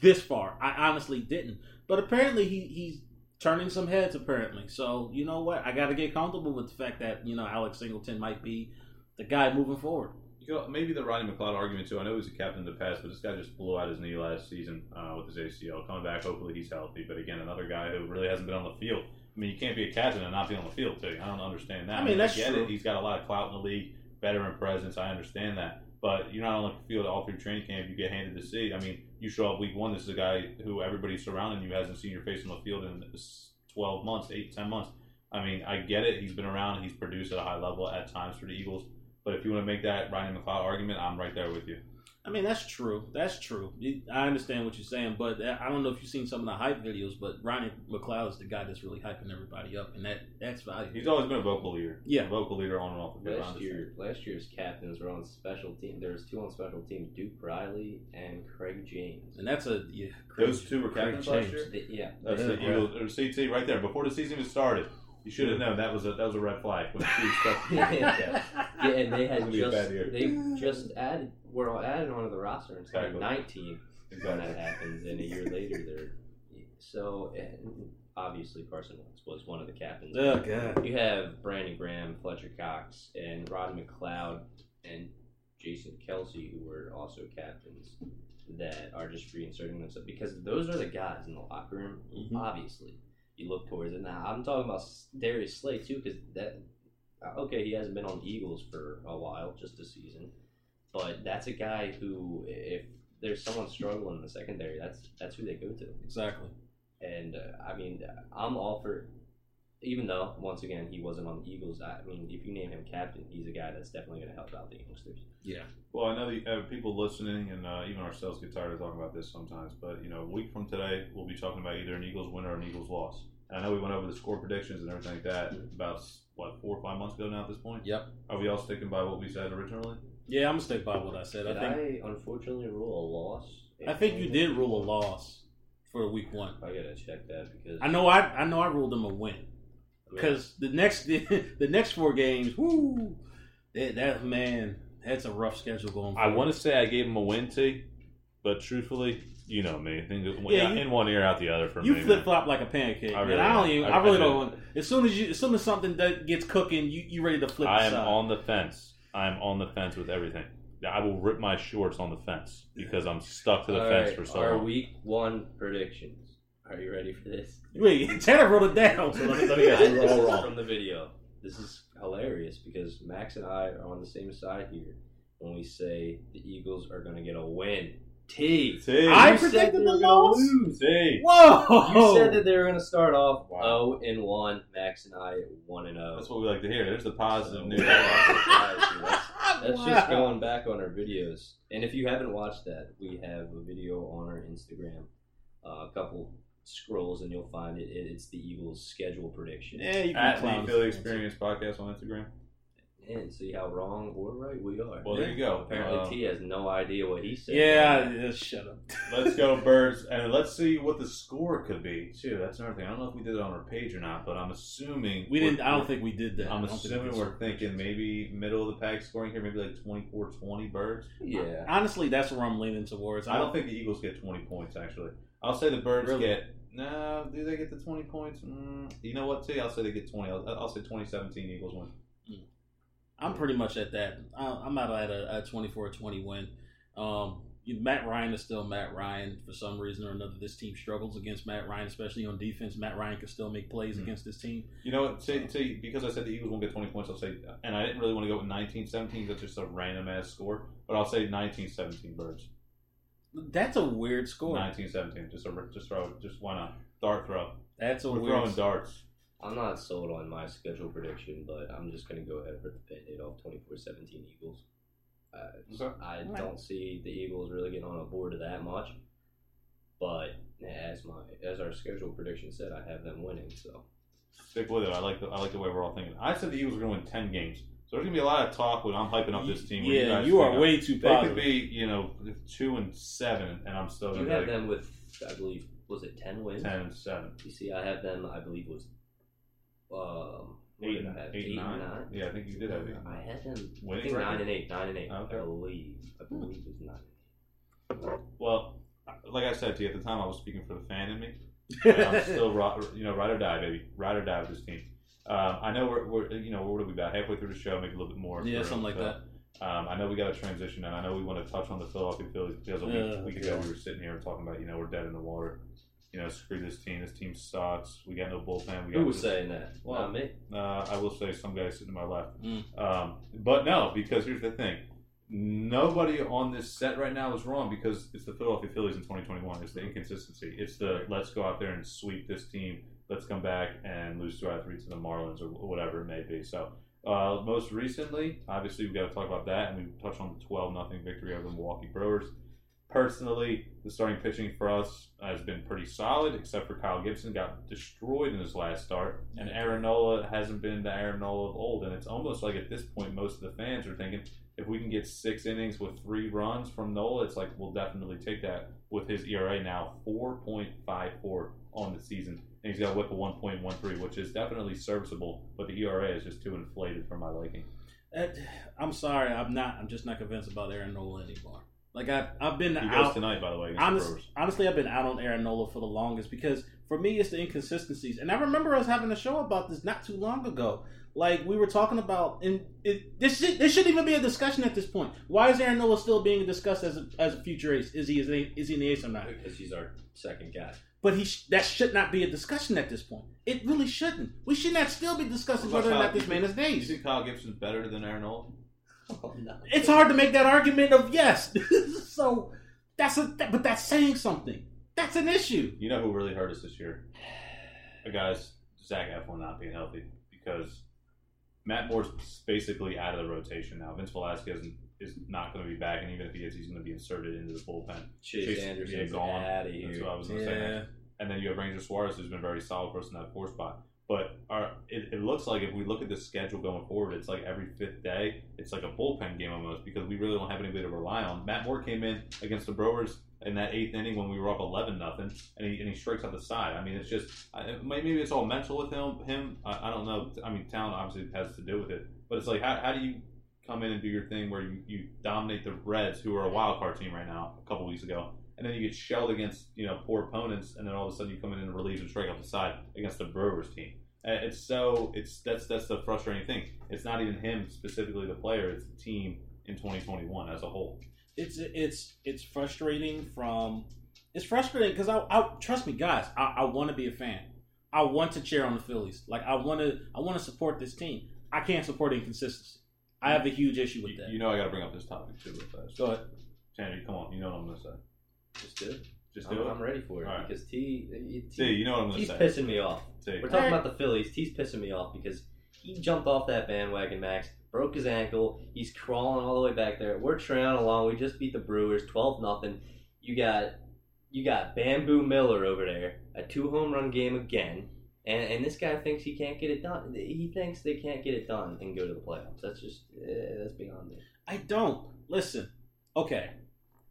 this far. I honestly didn't. But apparently he, he's turning some heads. Apparently, so you know what? I got to get comfortable with the fact that you know Alex Singleton might be the guy moving forward. You know, maybe the Rodney McLeod argument too. I know he was a captain in the past, but this guy just blew out his knee last season uh, with his ACL. Coming back, hopefully he's healthy. But again, another guy who really hasn't been on the field. I mean, you can't be a captain and not be on the field too. I don't understand that. I mean, that's I get true. it. He's got a lot of clout in the league, veteran presence. I understand that. But you're not on the field all through training camp. You get handed the seat. I mean, you show up week one. This is a guy who everybody surrounding you hasn't seen your face on the field in 12 months, 8, 10 months. I mean, I get it. He's been around. He's produced at a high level at times for the Eagles. But if you want to make that Ryan McLeod argument, I'm right there with you. I mean, that's true. That's true. I understand what you're saying, but I don't know if you've seen some of the hype videos. But Rodney McLeod is the guy that's really hyping everybody up, and that that's valuable. He's always been a vocal leader. Yeah. a vocal leader on and off the last year last year's captains were on special team. There was two on special team: Duke Riley and Craig James. and that's a yeah. Those two were Craig captains last James. year? They- yeah, That's Yeah. the Eagles or CT right there before the season even started. You should have known that was a that was a red flag. When two stuff- yeah, and they had It's gonna be a just year. they just added were all added onto the roster in Exactly. 2019 when that happens, and a year later they're so and obviously Carson Wentz was one of the captains. Oh god. You have Brandon Graham, Fletcher Cox, and Rod McLeod, and Jason Kelce, who were also captains, that are just reinserting themselves because those are the guys in the locker room. Mhm. Obviously, you look towards it. Now, I'm talking about Darius Slay too, because that uh, okay, he hasn't been on the Eagles for a while, just a season, but that's a guy who, if there's someone struggling in the secondary, that's that's who they go to. Exactly. And uh, I mean, I'm all for. Even though, once again, he wasn't on the Eagles. I mean, if you name him captain, he's a guy that's definitely going to help out the youngsters. Yeah. Well, I know the, uh, people listening, and uh, even ourselves get tired of talking about this sometimes. But you know, a week from today, we'll be talking about either an Eagles win or an Eagles loss. And I know we went over the score predictions and everything like that about what four or five months ago now. At this point, Yep. are we all sticking by what we said originally? Yeah, I'm gonna stick by what I said. Did I think I, unfortunately rule a loss? I think you did rule a loss for week one. I gotta check that because I know I I know I ruled them a win because the next the, next four games, whoo, that, that man, that's a rough schedule going. I want to say I gave him a win, T, but truthfully, you know me. I think Yeah, you- in one ear, out the other for You me. flip flop like a pancake. I I, really I don't do. even. I- I, really I do. don't. Want, as soon as you, as soon as something that gets cooking, you you ready to flip. I am side. on the fence. I am on the fence with everything. I will rip my shorts on the fence because I'm stuck to the All fence right, for so our long. week one predictions. Are you ready for this? Wait, Tanner wrote it down. So let me, let me Guys, guess. this Roll is wrong. from the video. This is hilarious because Max and I are on the same side here when we say the Eagles are going to get a win. T. T. I You said predicted they the were gonna loss? lose. T. Whoa! You said that they were going to start off Wow. 0 and 1. Max and I 1 and 0. That's what we like to hear. There's the positive So, news. That's, that's just going back on our videos. And if you haven't watched that, we have a video on our Instagram. Uh, a couple scrolls and you'll find it. It- It's the Eagles' schedule prediction. Yeah, you can At clown the. Philly Experience podcast on Instagram. And see how wrong or right we are. Well, there you go. Apparently, Uh, T has no idea what he said. Yeah, yeah, shut up. Let's go, birds, and let's see what the score could be too. That's another thing. I don't know if we did it on our page or not, but I'm assuming We didn't. I don't think we did that. I'm I don't think assuming we we're thinking maybe middle of the pack scoring here, maybe like 24-20 birds. Yeah. Honestly, that's where I'm leaning towards. I don't think the Eagles get 20 points actually. I'll say the birds Really? get. No, do they get the 20 points? Mm, you know what? Too, I'll say they get 20. I'll, I'll say 2017 Eagles win. I'm pretty much at that. I- I'm out at a, a 24-20 win. Um, Matt Ryan is still Matt Ryan for some reason or another. This team struggles against Matt Ryan, especially on defense. Matt Ryan can still make plays Mhm. against this team. You know what? Say, say, because I said the Eagles won't get 20 points, I'll say, and I didn't really want to go with 19-17. That's just a random ass score. But I'll say 19-17 birds. That's a weird score. 19-17. Just a, just throw. Just why not? Dart throw. That's a weird. We're weird. throwing darts. I'm not sold on my schedule prediction, but I'm just going to go ahead and rip the band-aid off 24-17 Eagles. Uh, Okay. I Alright. don't see the Eagles really getting on a board of that much, but as my as our schedule prediction said, I have them winning. So Stick with it. I like the I like the way we're all thinking. I said the Eagles were going to win ten games. So there's gonna be a lot of talk when I'm hyping up this team. where yeah, guys you are think way too They positive. could be, you know, two and seven, and I'm still you gonna have be them with, I believe, was it 10 wins? ten and seven. You see, I have them. I believe was um, what Eight and, I have? eight and nine? nine? Yeah, I think you did have eight. I had them. I think record? nine and eight. Nine and eight. Okay. I believe. I believe it was nine. Well, like I said to you at the time, I was speaking for the fan in me. And I'm still, ro- you know, ride or die, baby, ride or die with this team. Um, I know we're, we're, you know, what are we about halfway through the show, maybe a little bit more. yeah, something like so, that. Um, I know we got a transition, and I know we want to touch on the Philadelphia Phillies because a week, Yeah. week ago we were sitting here talking about, you know, we're dead in the water. You know, screw this team. This team sucks. We got no bullpen. We got Who was this- saying that? Well, Not me. Uh, I will say some guy sitting to my left. Mm. Um, but no, because here's the thing. Nobody on this set right now is wrong because it's the Philadelphia Phillies in 2021. It's the inconsistency. It's the let's go out there and sweep this team. Let's come back and lose two out of three to the Marlins or whatever it may be. So, uh, most recently, obviously, we got to talk about that, and we touched on the 12 nothing victory over the Milwaukee Brewers. Personally, the starting pitching for us has been pretty solid, except for Kyle Gibson got destroyed in his last start, and Aaron Nola hasn't been the Aaron Nola of old. And it's almost like at this point, most of the fans are thinking if we can get six innings with three runs from Nola, it's like we'll definitely take that. With his ERA now 4.54 on the season, and he's got a WHIP of 1.13, which is definitely serviceable, but the ERA is just too inflated for my liking. That- I'm sorry, I'm not. I'm just not convinced about Aaron Nola anymore. Like I, I've been He out. tonight, by the way, against the honestly, I've been out on Aaron Nola for the longest because for me, it's the inconsistencies. And I remember us having a show about this not too long ago. Like we were talking about, and it, this should, this shouldn't even be a discussion at this point. Why is Aaron Nola still being discussed as a, as a future ace? Is he is he, is he an ace or not? Because he's our second guy. But he sh- that should not be a discussion at this point. It really shouldn't. We should not still be discussing What whether or not this man is an You think Kyle Gibson's better than Aaron Nola? Oh, no. It's hard to make that argument of yes. so that's a but that's saying something. That's an issue. You know who really hurt us this year? The guy's Zach Eflin not being healthy because Matt Moore's basically out of the rotation now. Vince Velasquez is not going to be back, and even if he is, he's going to be inserted into the bullpen. Chase, Chase Anderson being gone. out of That's what I was going to say. And then you have Ranger Suarez, who's been very solid for us in that four spot. But our, it, it looks like if we look at the schedule going forward, it's like every fifth day, it's like a bullpen game almost because we really don't have anybody to rely on. Matt Moore came in against the Brewers in that eighth inning when we were up eleven nothing, and he and he strikes out the side. I mean, it's just maybe it's all mental with him. Him, I, I don't know. I mean, talent obviously has to do with it, but it's like how, how do you come in and do your thing where you, you dominate the Reds, who are a wild card team right now, a couple weeks ago, and then you get shelled against you know poor opponents, and then all of a sudden you come in and relieve and strike out the side against the Brewers team. And It's so it's that's that's the frustrating thing. It's not even him specifically, the player. It's the team in 2021 as a whole. It's it's it's frustrating from it's frustrating because I, I trust me guys I, I want to be a fan I want to cheer on the Phillies like I want to I want to support this team I can't support inconsistency I have a huge issue with You, that you know I got to bring up this topic too real fast. go ahead Tanner, come on, you know what I'm gonna say. Just do it. Just I'm, do it. I'm ready for it All right. because T, T, See, you know what I'm gonna T's say. pissing me off. See, We're talking about the Phillies. T's pissing me off because he jumped off that bandwagon, Max, broke his ankle. He's crawling all the way back there. We're trailing along. We just beat the Brewers, twelve nothing. You got you got Bamboo Miller over there, a two home run game again, and and this guy thinks he can't get it done. He thinks they can't get it done and go to the playoffs. That's just eh, that's beyond me. I don't listen okay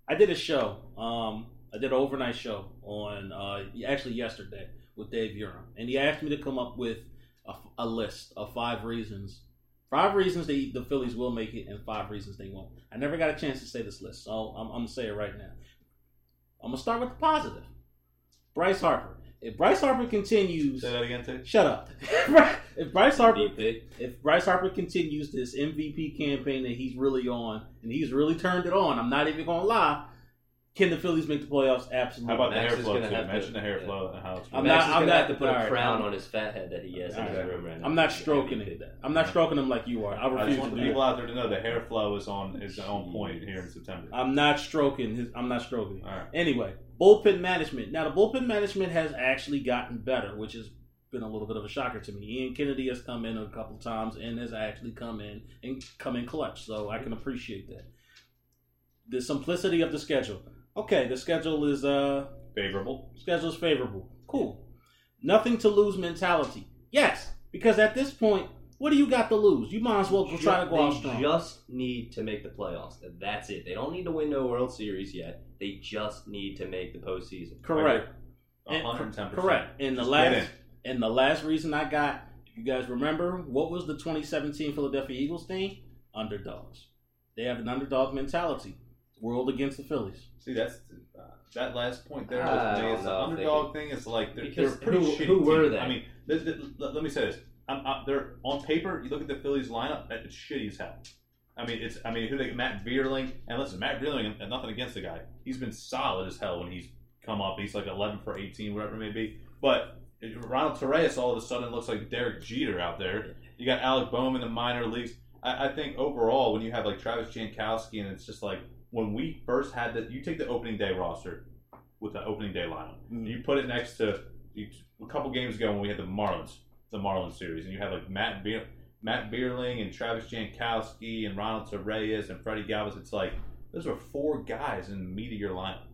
I did a show um I did an overnight show on uh actually yesterday with Dave Uram and he asked me to come up with a, a list of five reasons Five reasons they, the Phillies will make it, and five reasons they won't. I never got a chance to say this list, so I'm, I'm gonna say it right now. I'm gonna start with the positive. Bryce Harper. If Bryce Harper continues, say that again, T. shut up. if Bryce Harper, MVP. if Bryce Harper continues this MVP campaign that he's really on, and he's really turned it on, I'm not even gonna lie. Can the Phillies make the playoffs? Absolutely. How about the hair is flow gonna too? have to- Mention the hair yeah. flow and how it's. I'm Max not- is I'm gonna not- have to put all a right, crown I'm- on his fat head that he has in All his right. room right now. I'm not stroking it. I'm not stroking him like you are. I I refuse just to want the do people that. out there to know the hair flow is on is on point here in September. I'm not stroking his. I'm not stroking. him. All right. Anyway, bullpen management. Now the bullpen management has actually gotten better, which is been a little bit of a shocker to me. Ian Kennedy has come in a couple times and has actually come in and come in clutch, so I can appreciate that. The simplicity of the schedule. Okay, the schedule is uh Favorable. schedule is favorable. Cool. Nothing to lose mentality. Yes, because at this point, what do you got to lose? You might as well go try to go out they just need to make the playoffs. That's it. They don't need to win no World Series yet. They just need to make the postseason. Correct. And- 110%. Correct. And the Just last and the last reason I got, you guys remember, what was the 2017 Philadelphia Eagles thing? Underdogs. They have an underdog mentality. World against the Phillies. See, that's uh, that last point there. I with me don't is the they underdog thing is like they're, they're a pretty who- shitty who were team. they? I mean, th- th- let, let me say this: I'm, i they're on paper. You look at the Phillies lineup; it's shitty as hell. I mean, it's I mean, who they Matt Vierling and listen, Matt Vierling, and nothing against the guy. He's been solid as hell when he's come up. He's like 11 for 18, whatever it may be. But Ronald Torreyes all of a sudden looks like Derek Jeter out there. You got Alec Bohm in the minor leagues. I, I think overall, when you have like Travis Jankowski, and it's just like when we first had that, you take the opening day roster with the opening day lineup, and you put it next to you, a couple games ago when we had the Marlins, the Marlins series, and you had like Matt Beer, Matt Beerling and Travis Jankowski and Ronald Torreyes and Freddie Galvis. It's like those are four guys in the meat of your lineup.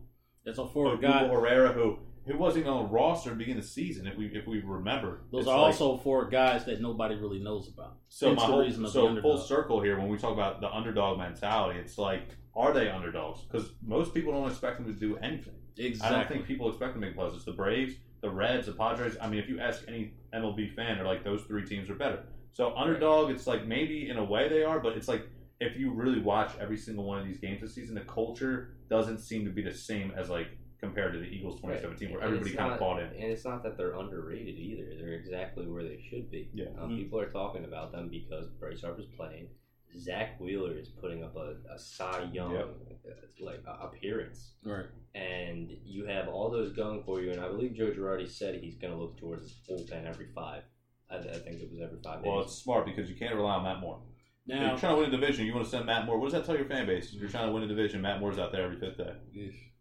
That's a four Hugo guy. Herrera, who who wasn't on the roster to begin the season, if we if we remember. Those are like- also four guys that nobody really knows about. so Hence my the whole, of the so full circle here when we talk about the underdog mentality, it's like, are they underdogs? Because most people don't expect them to do anything. Exactly. I don't think people expect them to make playoffs. It's the Braves, the Reds, the Padres. I mean, if you ask any MLB fan, they're like those three teams are better. So underdog, it's like maybe in a way they are, but it's like if you really watch every single one of these games this season, the culture doesn't seem to be the same as like compared to the Eagles 2017, where everybody kind of not- bought in. And it's not that they're underrated either. They're exactly where they should be. Yeah. Um, Mhm. People are talking about them because Bryce Harper's playing. Zack Wheeler is putting up a, a Cy Young Yep. uh, like uh, appearance, Right. and you have all those going for you. And I believe Joe Girardi said he's going to look towards his bullpen every five. I, I think it was every five Well, days. it's smart because you can't rely on Matt Moore. If Now, you're trying to win a division, you want to send Matt Moore. What does that tell your fan base? If you're trying to win a division, Matt Moore's out there every fifth day.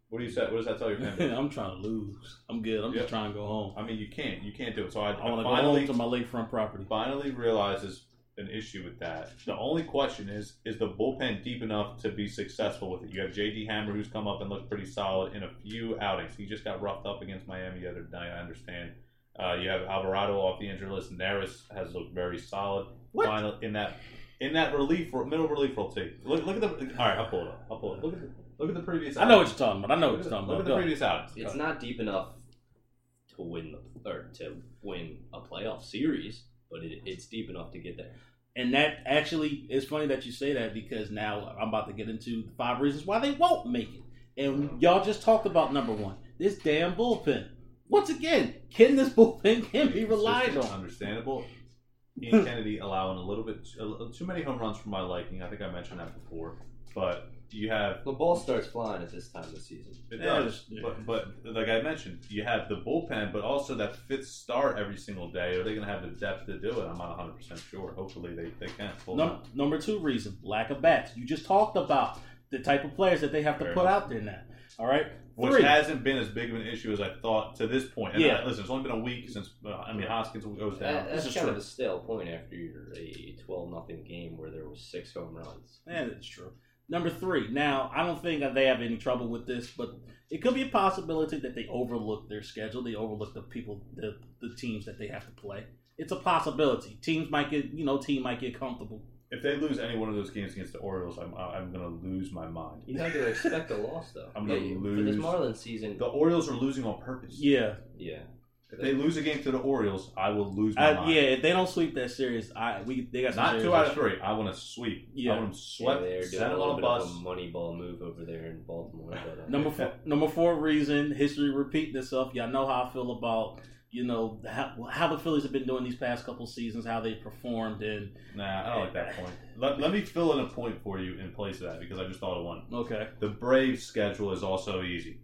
What do you say? What does that tell your fan base? I'm trying to lose. I'm good. I'm Yep. just trying to go home. I mean, you can't. You can't do it. So I, I want to go finally, home to my lakefront property. finally realizes an issue with that. The only question is: Is the bullpen deep enough to be successful with it? You have J.D. Hammer, who's come up and looked pretty solid in a few outings. He just got roughed up against Miami the other night. I understand. Uh, you have Alvarado off the injury list. Neris has looked very solid. What? Final in that in that relief middle relief role too. Look, look at the. All right, I'll pull it up. I'll pull it. Look at the, look at the previous. I know what you're talking about. I know what you're talking about. Look at the previous outings. It's not deep enough to win the or to win a playoff series, but it, it's deep enough to get there. And that actually is funny that you say that because now I'm about to get into the five reasons why they won't make it. And y'all just talked about number one, this damn bullpen. Once again, can this bullpen can be relied on? Understandable. Ian Kennedy allowing a little bit a little- too many home runs for my liking. I think I mentioned that before. But you have The ball starts flying at this time of the season. it does. yeah. But but like I mentioned, you have the bullpen, but also that fifth star every single day. Are they going to have the depth to do it? I'm not 100 percent sure. Hopefully they, they can pull it Num- number two reason, lack of bats. You just talked about the type of players that they have to Fair put enough. out there now. All right, Which hasn't been as big of an issue as I thought to this point. And Yeah. I- listen, it's only been a week since uh, I mean Hoskins goes down. That, This that's is kind true. of a stale point after you're a 12 nothing game where there was six home runs. Yeah, that's true. Number three. Now, I don't think that they have any trouble with this, but it could be a possibility that they overlook their schedule. They overlook the people, the the teams that they have to play. It's a possibility. Teams might get, you know, team might get comfortable. If they lose any one of those games against the Orioles, I'm I'm going to lose my mind. You have to expect a loss, though. I'm gonna Yeah, you- For this lose. Marlins season, The Orioles are losing on purpose. Yeah, yeah. If they lose a game to the Orioles, I will lose my I, mind. yeah. If they don't sweep that series, I we they got Not two out of three. I want to sweep. Yeah. I want them Yeah, swept. they're doing send a little bit bus. of a money ball move over there in Baltimore. But, uh, Number four, number four reason history repeating itself. Y'all know how I feel about you know how, how the Phillies have been doing these past couple seasons, how they performed, and Nah, I don't like that point. Let, let me fill in a point for you in place of that because I just thought of one. okay, The Braves schedule is also easy.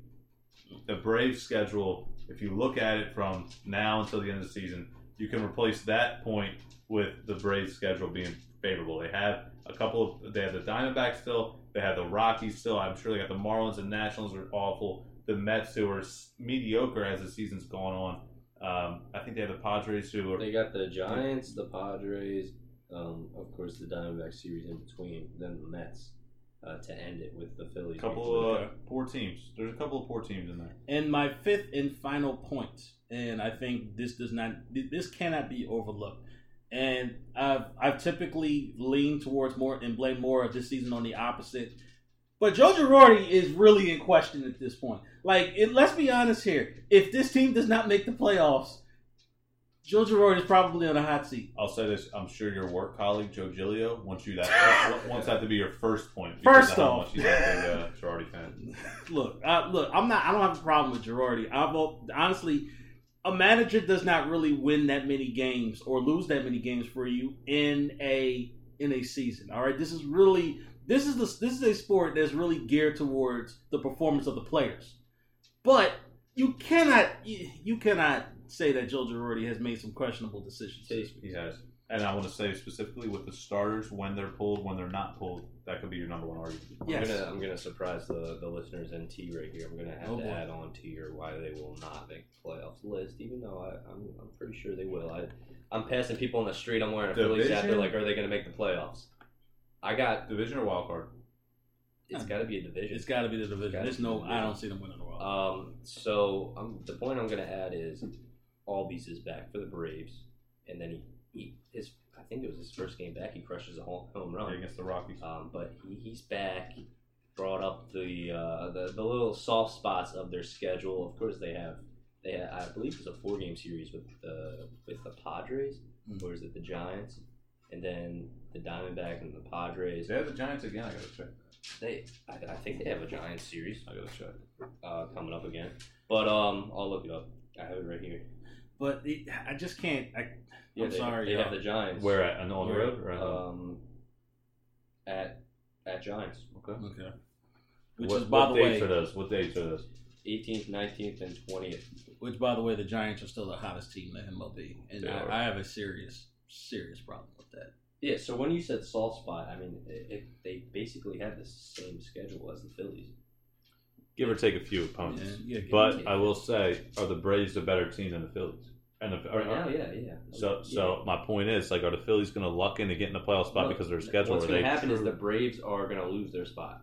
The Braves schedule, if you look at it from now until the end of the season, you can replace that point with the Braves schedule being favorable. They have a couple of, they have the Diamondbacks still, they have the Rockies still. I'm sure they got the Marlins and Nationals are awful. The Mets, who are mediocre as the season's gone on. Um, I think they have the Padres who are They got the Giants, the Padres, um, of course the Diamondback series in between, then the Mets uh, to end it with the Phillies. a couple of uh, poor teams. There's a couple of poor teams in there. And my fifth and final point, and I think this does not, this cannot be overlooked. And I've I've typically leaned towards more and blame more of this season on the opposite. But Joe Girardi is really in question at this point. Like, it, let's be honest here. If this team does not make the playoffs, Joe Girardi is probably on a hot seat. I'll say this: I'm sure your work colleague Joe Giglio wants you that wants that to be your first point. First of off. much a big uh, Girardi fan. look, uh, look, I'm not. I don't have a problem with Girardi. I vote honestly. A manager does not really win that many games or lose that many games for you in a in a season. All right, this is really this is the this is a sport that's really geared towards the performance of the players. But you cannot you cannot say that Joe Girardi has made some questionable decisions. this. He has, and I want to say specifically with the starters when they're pulled, when they're not pulled, that could be your number one argument. Yes. I'm gonna I'm gonna surprise the, the listeners and T right here. I'm gonna have Oh, to boy. add on to your why they will not make the playoffs list, even though I, I'm I'm pretty sure they will. I I'm passing people on the street. I'm wearing a Phillies hat. They're like, are they gonna make the playoffs? I got. Division or wild card? It's got to be a division. It's got to be the division. There's no. the I don't see them winning the world. Um, so um, the point I'm going to add is Albies is back for the Braves, and then he, he his I think it was his first game back. He crushes a home, home run. against the Rockies. Um, but he, he's back. Brought up the, uh, the the little soft spots of their schedule. Of course, they have they I believe it's a four game series with the with the Padres, Mhm. or is it the Giants, and then the Diamondback and the Padres. They have the Giants again. I gotta check. They I, I think they have a Giants series I gotta check. uh, coming up again. But um, I'll look it up. I have it right here. But it, I just can't. I, Yeah, I'm they, sorry, They y'all. have the Giants. Where at? On the road or at? Um, at at Giants, okay. okay. Which what, is by what the dates way, are those? What dates are those? 18th, 19th, and 20th. Which, by the way, the Giants are still the hottest team in the MLB, and I, I have a serious, serious problem with that. Yeah, so when you said soft spot, I mean, it, it, they basically have the same schedule as the Phillies. Give or take a few opponents. Yeah, yeah, But I will say, are the Braves a better team than the Phillies? And the, are, Right now, yeah, yeah. So, so my point is, like, are the Phillies going to luck in to get in the playoff spot No, because of their schedule? What's Are going to happen is the Braves are going to lose their spot.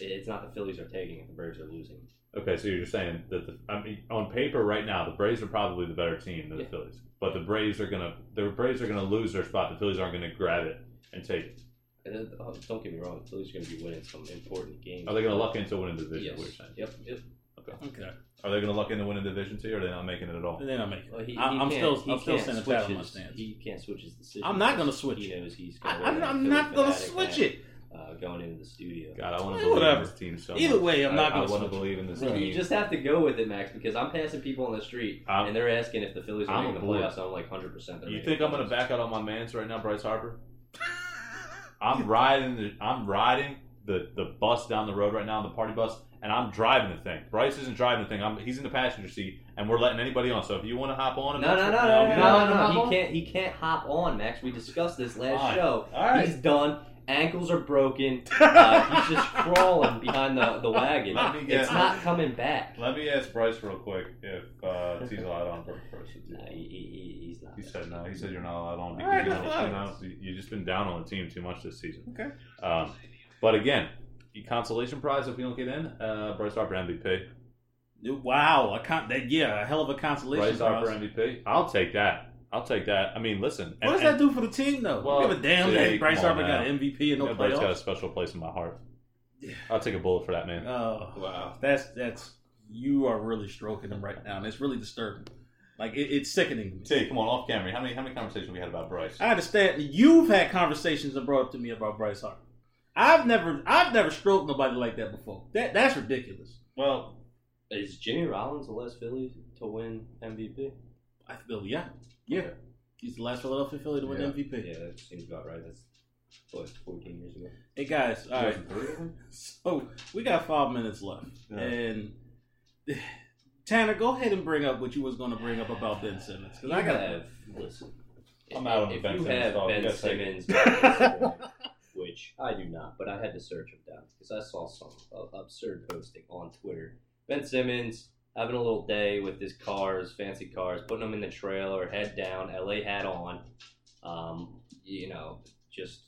It's not the Phillies are taking it; the Braves are losing. Okay, so you're saying that the, I mean, on paper right now, the Braves are probably the better team than the Phillies, but the Braves are gonna the Braves are gonna lose their spot. The Phillies aren't gonna grab it and take. It. And, uh, don't get me wrong; the Phillies going to be winning some important games. Are they gonna luck into winning the division? Yes. What you're saying? Yep. yep. Okay, Okay. Are they gonna luck into winning division too, or are they not making it at all? and then I make it. Well, he, I, he I'm can't- still, he I'm still can't saying switch that on my his- stance. He can't switch his decision. I'm not gonna switch He it. knows he's. I, Gonna I'm, wear a I'm Philly not gonna fanatic switch hat, it. Uh, going into the studio. God, I want to believe whatever. in this team so Either much. way, I'm not I, gonna I want to switch it. believe in this So team. you just have to go with it, Max, because I'm passing people on the street I'm- and they're asking if the Phillies are I'm making the aboard. playoffs. I'm like 100. percent You think I'm gonna back out on my man's right now, Bryce Harper? I'm riding the I'm riding the, the bus down the road right now, the party bus, and I'm driving the thing. Bryce isn't driving the thing. I'm he's in the passenger seat, and we're letting anybody on. So if you want to hop on, No, no, no, no, no, no, no, no. He can't. He can't hop on, Max. We discussed this last show. All right. He's done. Ankles are broken. Uh, he's just crawling behind the, the wagon. Let me get- It's not coming back. Let me ask Bryce real quick if uh, he's allowed on for the first. No, he, he, he- he's not. He said no. He said you're not allowed on All because right, you no know, fine. you know, you- you've just been down on the team too much this season. Okay. Um, but again, the consolation prize if we don't get in, uh, Bryce Harper MVP. Wow, a con- that, yeah, a hell of a consolation. Bryce Harper prize. MVP. I'll take that. I'll take that. I mean, listen. What and- does that do for the team, though? Well, give a damn Jay, that Bryce come on Harper got now. MVP and no Yeah, Bryce got a special place in my heart. Yeah. I'll take a bullet for that man. Oh, Wow. that's that's you are really stroking him right now, and it's really disturbing. Like it, it's sickening to me. Say, come on, off camera. How many how many conversations we had about Bryce? I understand you've had conversations and brought up to me about Bryce Harper. I've never I've never stroked nobody like that before. That that's ridiculous. Well, Is Jimmy Rollins the last Philly to win MVP? I feel yeah yeah. He's the last Philadelphia Philly to win Yeah. MVP. Yeah, that seems about right. That's what 14 years ago. Hey guys, all right. 2003? So we got five minutes left, Yeah. and Tanner, go ahead and bring up what you was going to bring up about Ben Simmons because I got have listen. I'm out on the if Ben you Simmons have dog. Ben gotta. Simmons, which I do not, but I had to search him down because I saw some uh, absurd posting on Twitter. Ben Simmons having a little day with his cars, fancy cars, putting them in the trailer, head down, LA hat on. Um, you know, just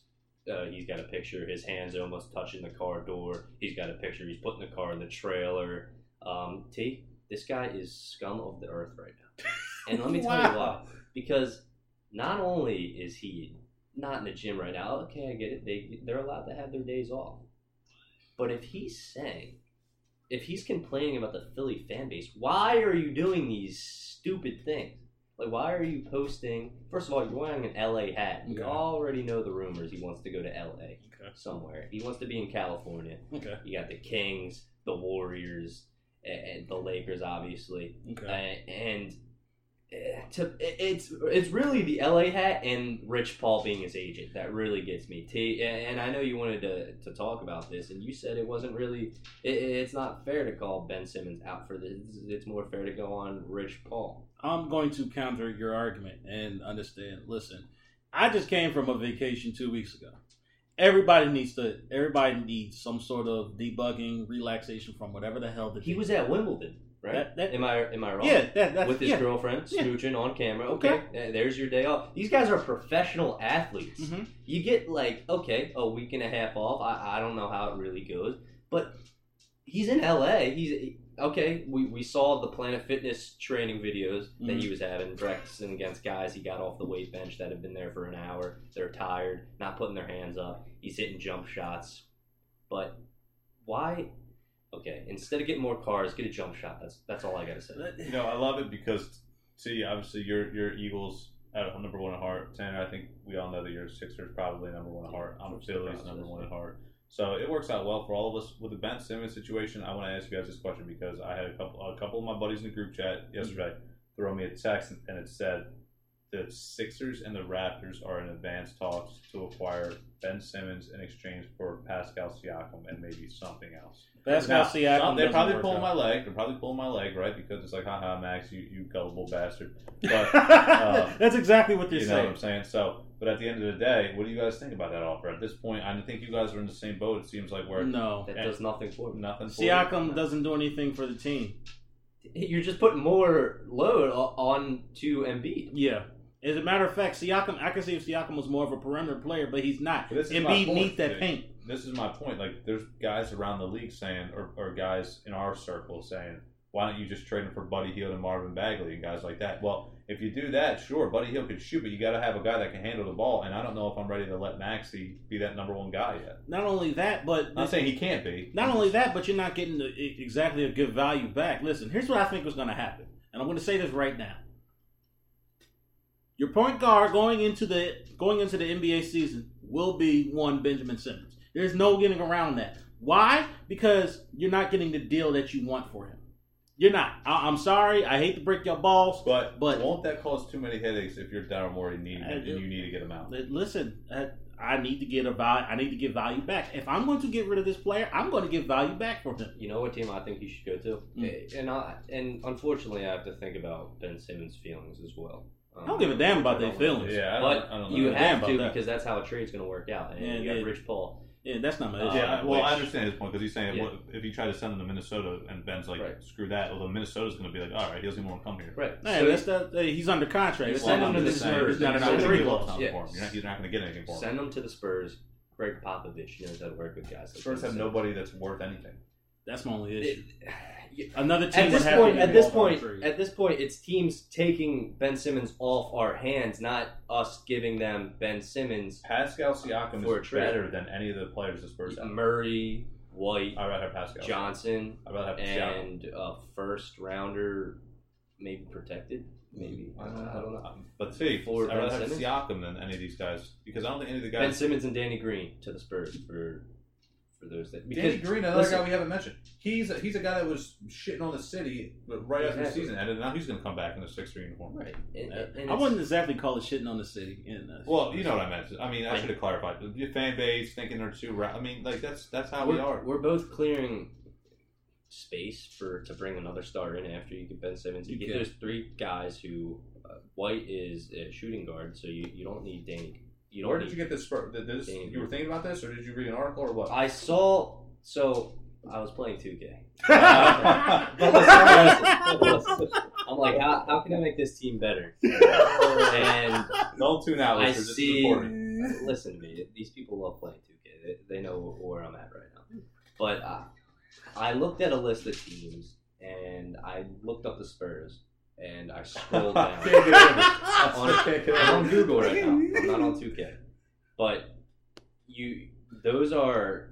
uh, he's got a picture. His hands are almost touching the car door. He's got a picture. He's putting the car in the trailer. Um, T, this guy is scum of the earth right now. And let me tell you why. Because not only is he not in the gym right now, okay, I get it. They they're allowed to have their days off. But if he's saying, if he's complaining about the Philly fan base, why are you doing these stupid things? Like, why are you posting? First of all, you're wearing an LA hat. Okay. already know the rumors. He wants to go to LA Okay. somewhere. He wants to be in California. Okay. You got the Kings, the Warriors, and the Lakers, obviously. Okay. Uh, and to it's it's really the LA hat and Rich Paul being his agent that really gets me. T and I know you wanted to, to talk about this, and you said it wasn't really. It, it's not fair to call Ben Simmons out for this. It's more fair to go on Rich Paul. I'm going to counter your argument and understand. Listen, I just came from a vacation two weeks ago. Everybody needs to. Everybody needs some sort of debugging, relaxation from whatever the hell that He was at Wimbledon, right? That- that- am I am I wrong? Yeah, that, With his yeah. girlfriend Yeah. on camera. Okay, uh, there's your day off. These guys are professional athletes. Mhm. You get like okay, a week and a half off. I, I don't know how it really goes, but he's in LA. He's okay. We, we saw the Planet Fitness training videos that he was having practicing against guys he got off the weight bench that have been there for an hour. They're tired, not putting their hands up. He's hitting jump shots, but why? Okay, instead of getting more cars, get a jump shot. That's that's all I gotta say. You know, I love it because, see, obviously you're you're Eagles at number one at heart. Tanner, I think we all know that you're Sixers probably number one at heart. I'm a Phillies number one at heart. So it works out well for all of us. With the Ben Simmons situation, I want to ask you guys this question because I had a couple a couple of my buddies in the group chat mm-hmm. yesterday throw me a text and it said the Sixers and the Raptors are in advanced talks to acquire Ben Simmons in exchange for Pascal Siakam and maybe something else. Pascal Now, Siakam. some- they're probably work pulling my leg. They're probably pulling my leg, right? Because it's like, haha, Max, you, you gullible bastard. But uh, that's exactly what they're you know what saying. I'm saying? So, but at the end of the day, what do you guys think about that offer? At this point, I think you guys are in the same boat. It seems like we're No, That does nothing for me. nothing. For Siakam you. doesn't do anything for the team. You're just putting more load on to Embiid. Yeah. As a matter of fact, Siakam, I can see if Siakam was more of a perimeter player, but he's not. But this is my Embiid point, needs that paint. This is my point. Like, there's guys around the league saying, or, or guys in our circle saying, why don't you just trade him for Buddy Hield and Marvin Bagley and guys like that? Well, if you do that, sure, Buddy Hield could shoot, but you got to have a guy that can handle the ball. And I don't know if I'm ready to let Maxey be that number one guy yet. Not only that, but I'm not saying he can't be. Not only that, but you're not getting the, exactly a good value back. Listen, here's what I think was going to happen, and I'm going to say this right now. Your point guard going into the going into the NBA season will be one Benjamin Simmons. There's no getting around that. Why? Because you're not getting the deal that you want for him. You're not. I, I'm sorry. I hate to break your balls, But, But- won't that cause too many headaches if you're Daryl Morey needing I and you need to get him out? Listen, I, I need to get a value. I need to get value back. If I'm going to get rid of this player, I'm going to get value back from him. You know what team I think he should go to? Mm. And I, and unfortunately, I have to think about Ben Simmons' feelings as well. Um, I don't give a damn about their which I don't feelings. Yeah, I don't, But I don't know. you Damn have about to that. because that's how a trade's going to work out. And Yeah, you got yeah. Rich Paul. Yeah, that's not my Uh, issue. Yeah, well, I understand his point because he's saying Yeah. what, if he tried to send him to Minnesota and Ben's like, Right. screw that. Although Minnesota's going to be like, all right, he doesn't even want to come here. Right. Hey, So that's the, hey, he's under contract. You send not him to under the the Spurs. Spurs. It's not an Send him to free the law. Spurs. for him. You're not, he's not going to get anything for him. send him to the Spurs. Gregg Popovich knows how to work with guys. Like Spurs have nobody that's worth anything. That's my only issue. It- Another team at this would have point, to at this point, at this point, it's teams taking Ben Simmons off our hands, not us giving them Ben Simmons. Pascal Siakam For is better than any of the players the Spurs. Murray, White, I'd rather have Pascal. Johnson, I'd rather have Siakam. and a first rounder, maybe protected, maybe I don't, I don't know. Um, But see, For I'd rather Ben have Simmons? Siakam than any of these guys because I don't think any of the guys. Ben. Simmons and Danny Green to the Spurs for for those that because Danny Green, another listen- guy we haven't mentioned. He's a, he's a guy that was shitting on the city but right after the season ended. Now he's going to come back in a Sixer uniform. right, and, and I it's- wouldn't exactly call it shitting on the city. In uh, Well, you know what I meant. I mean, I Right. should have clarified. Your fan base thinking they're too. Ra- I mean, like that's that's how we we're, we're both clearing space for to bring another star in after you get Ben Simmons. You You get can. those three guys who uh, White is a shooting guard, so you, you don't need Danny. You Where did you get this? Did this you were thinking about this, or did you read an article, or what? I saw so I was playing 2K. But listen, listen, listen. I'm like, how, how can I make this team better? And Don't tune out. I see. Listen to me. These people love playing 2K. They, they know where I'm at right now. But uh, I looked at a list of teams, and I looked up the Spurs, and I scrolled down. Can't get over it. on, I'm on. Google right now. I'm not on 2K. But you, those are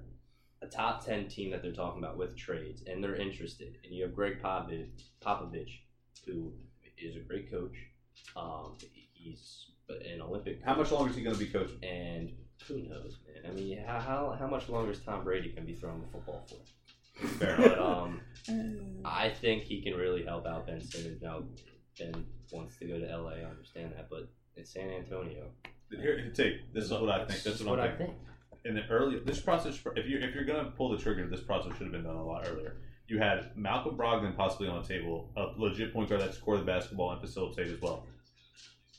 a top 10 team that they're talking about with trades, and they're interested. And you have Gregg Popovich, Popovich who is a great coach. Um, he's an Olympic. How much longer is he going to be coaching? And who knows, man? I mean, how, how, how much longer is Tom Brady going to be throwing the football for? Fair But enough. um, I think he can really help out Ben Simmons. Now, Ben wants to go to LA. I understand that, but in San Antonio, Here, take this is what I think. That's what, I'm I think. in the early this process if you if you're gonna pull the trigger this process should have been done a lot earlier you had malcolm brogdon possibly on the table a legit point guard that scored the basketball and facilitate as well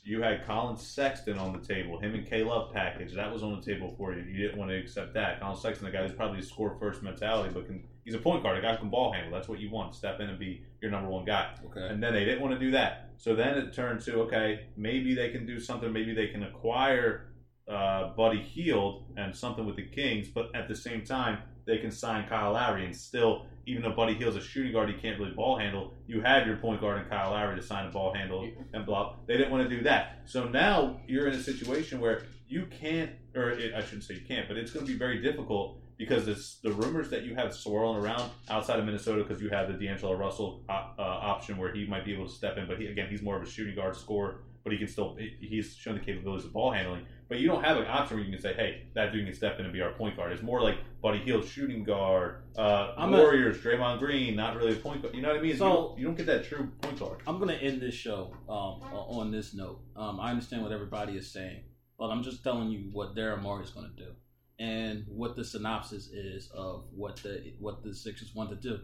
you had collin sexton on the table. Him and k-love package that was on the table for you. You didn't want to accept that. Collin sexton the guy who's probably a score first mentality but can he's a point guard. A guy who can ball handle. That's what you want. Step in and be your number one guy. Okay. and then they didn't want to do that. So then it turned to okay, maybe they can do something. Maybe they can acquire uh, Buddy Hield and something with the Kings, but at the same time they can sign Kyle Lowry and still, even though Buddy Hield's a shooting guard, he can't really ball handle. You have your point guard in Kyle Lowry to sign a ball handle and blah. They didn't want to do that. So now you're in a situation where you can't, or it, I shouldn't say you can't, but it's going to be very difficult because it's the rumors that you have swirling around outside of Minnesota because you have the D'Angelo Russell uh, uh, option where he might be able to step in, but he, again, he's more of a shooting guard scorer, but he can still he's shown the capabilities of ball handling. But you don't have an option where you can say, hey, that dude can step in and be our point guard. It's more like Buddy Hield, shooting guard, uh, I'm a- Warriors, Draymond Green, not really a point guard. You know what I mean? So- you, don't, you don't get that true point guard. I'm gonna end this show um, on this note. Um, I understand what everybody is saying, but I'm just telling you what Daryl Morey is gonna do, and what the synopsis is of what the what the Sixers want to do.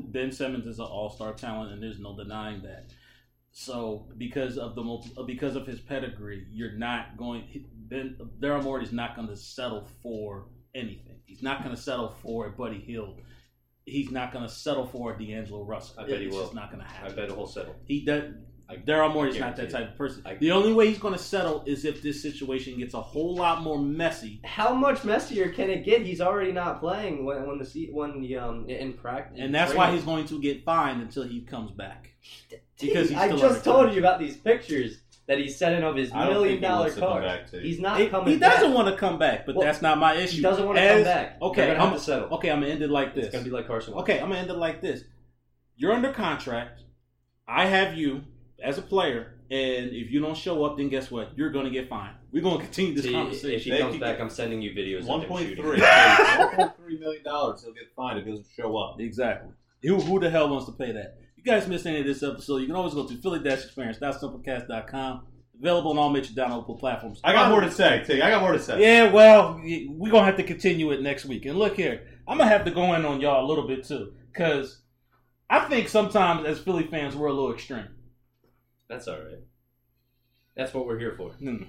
Ben Simmons is an All Star talent, and there's no denying that. So because of the multi, because of his pedigree, you're not going. Ben Daryl Morey is not going to settle for anything. He's not going to settle for a Buddy Hield. He's not going to settle for a D'Angelo Russell. I bet he will. just not going to happen. I bet he'll settle. He does. I- Daryl Morey's I not that type of person. I- the only way he's going to settle is if this situation gets a whole lot more messy. How much messier can it get? He's already not playing when when the se- when the um in practice. And that's why he's going to get fined until he comes back. Because he's I just told you about these pictures that he's sending of his I don't million think he dollar wants to come car. He's not He, coming. he doesn't back. want to come back, but Well, that's not my issue. He doesn't want to As- come back. Okay, They're gonna I'm, to settle. okay, I'm gonna end it like this. It's gonna be like Carson. Wentz. Okay, I'm gonna end it like this. You're under contract. I have you as a player, and if you don't show up, then guess what? You're gonna get fined. We're gonna continue this See, if conversation. he They comes back, get- I'm sending you videos. One of him point shooting. three. One point three million dollars. He'll get fined if he doesn't show up. Exactly. Who, who the hell wants to pay that? You guys missed any of this episode, you can always go to philly-experience.simplecast.com. Available on all major downloadable platforms. I got more to say. T. I got more to say. Yeah, well, we're going to have to continue it next week. And look here, I'm going to have to go in on y'all a little bit too. Because I think sometimes as Philly fans, we're a little extreme. That's all right. That's what we're here for. Hmm.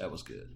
That was good.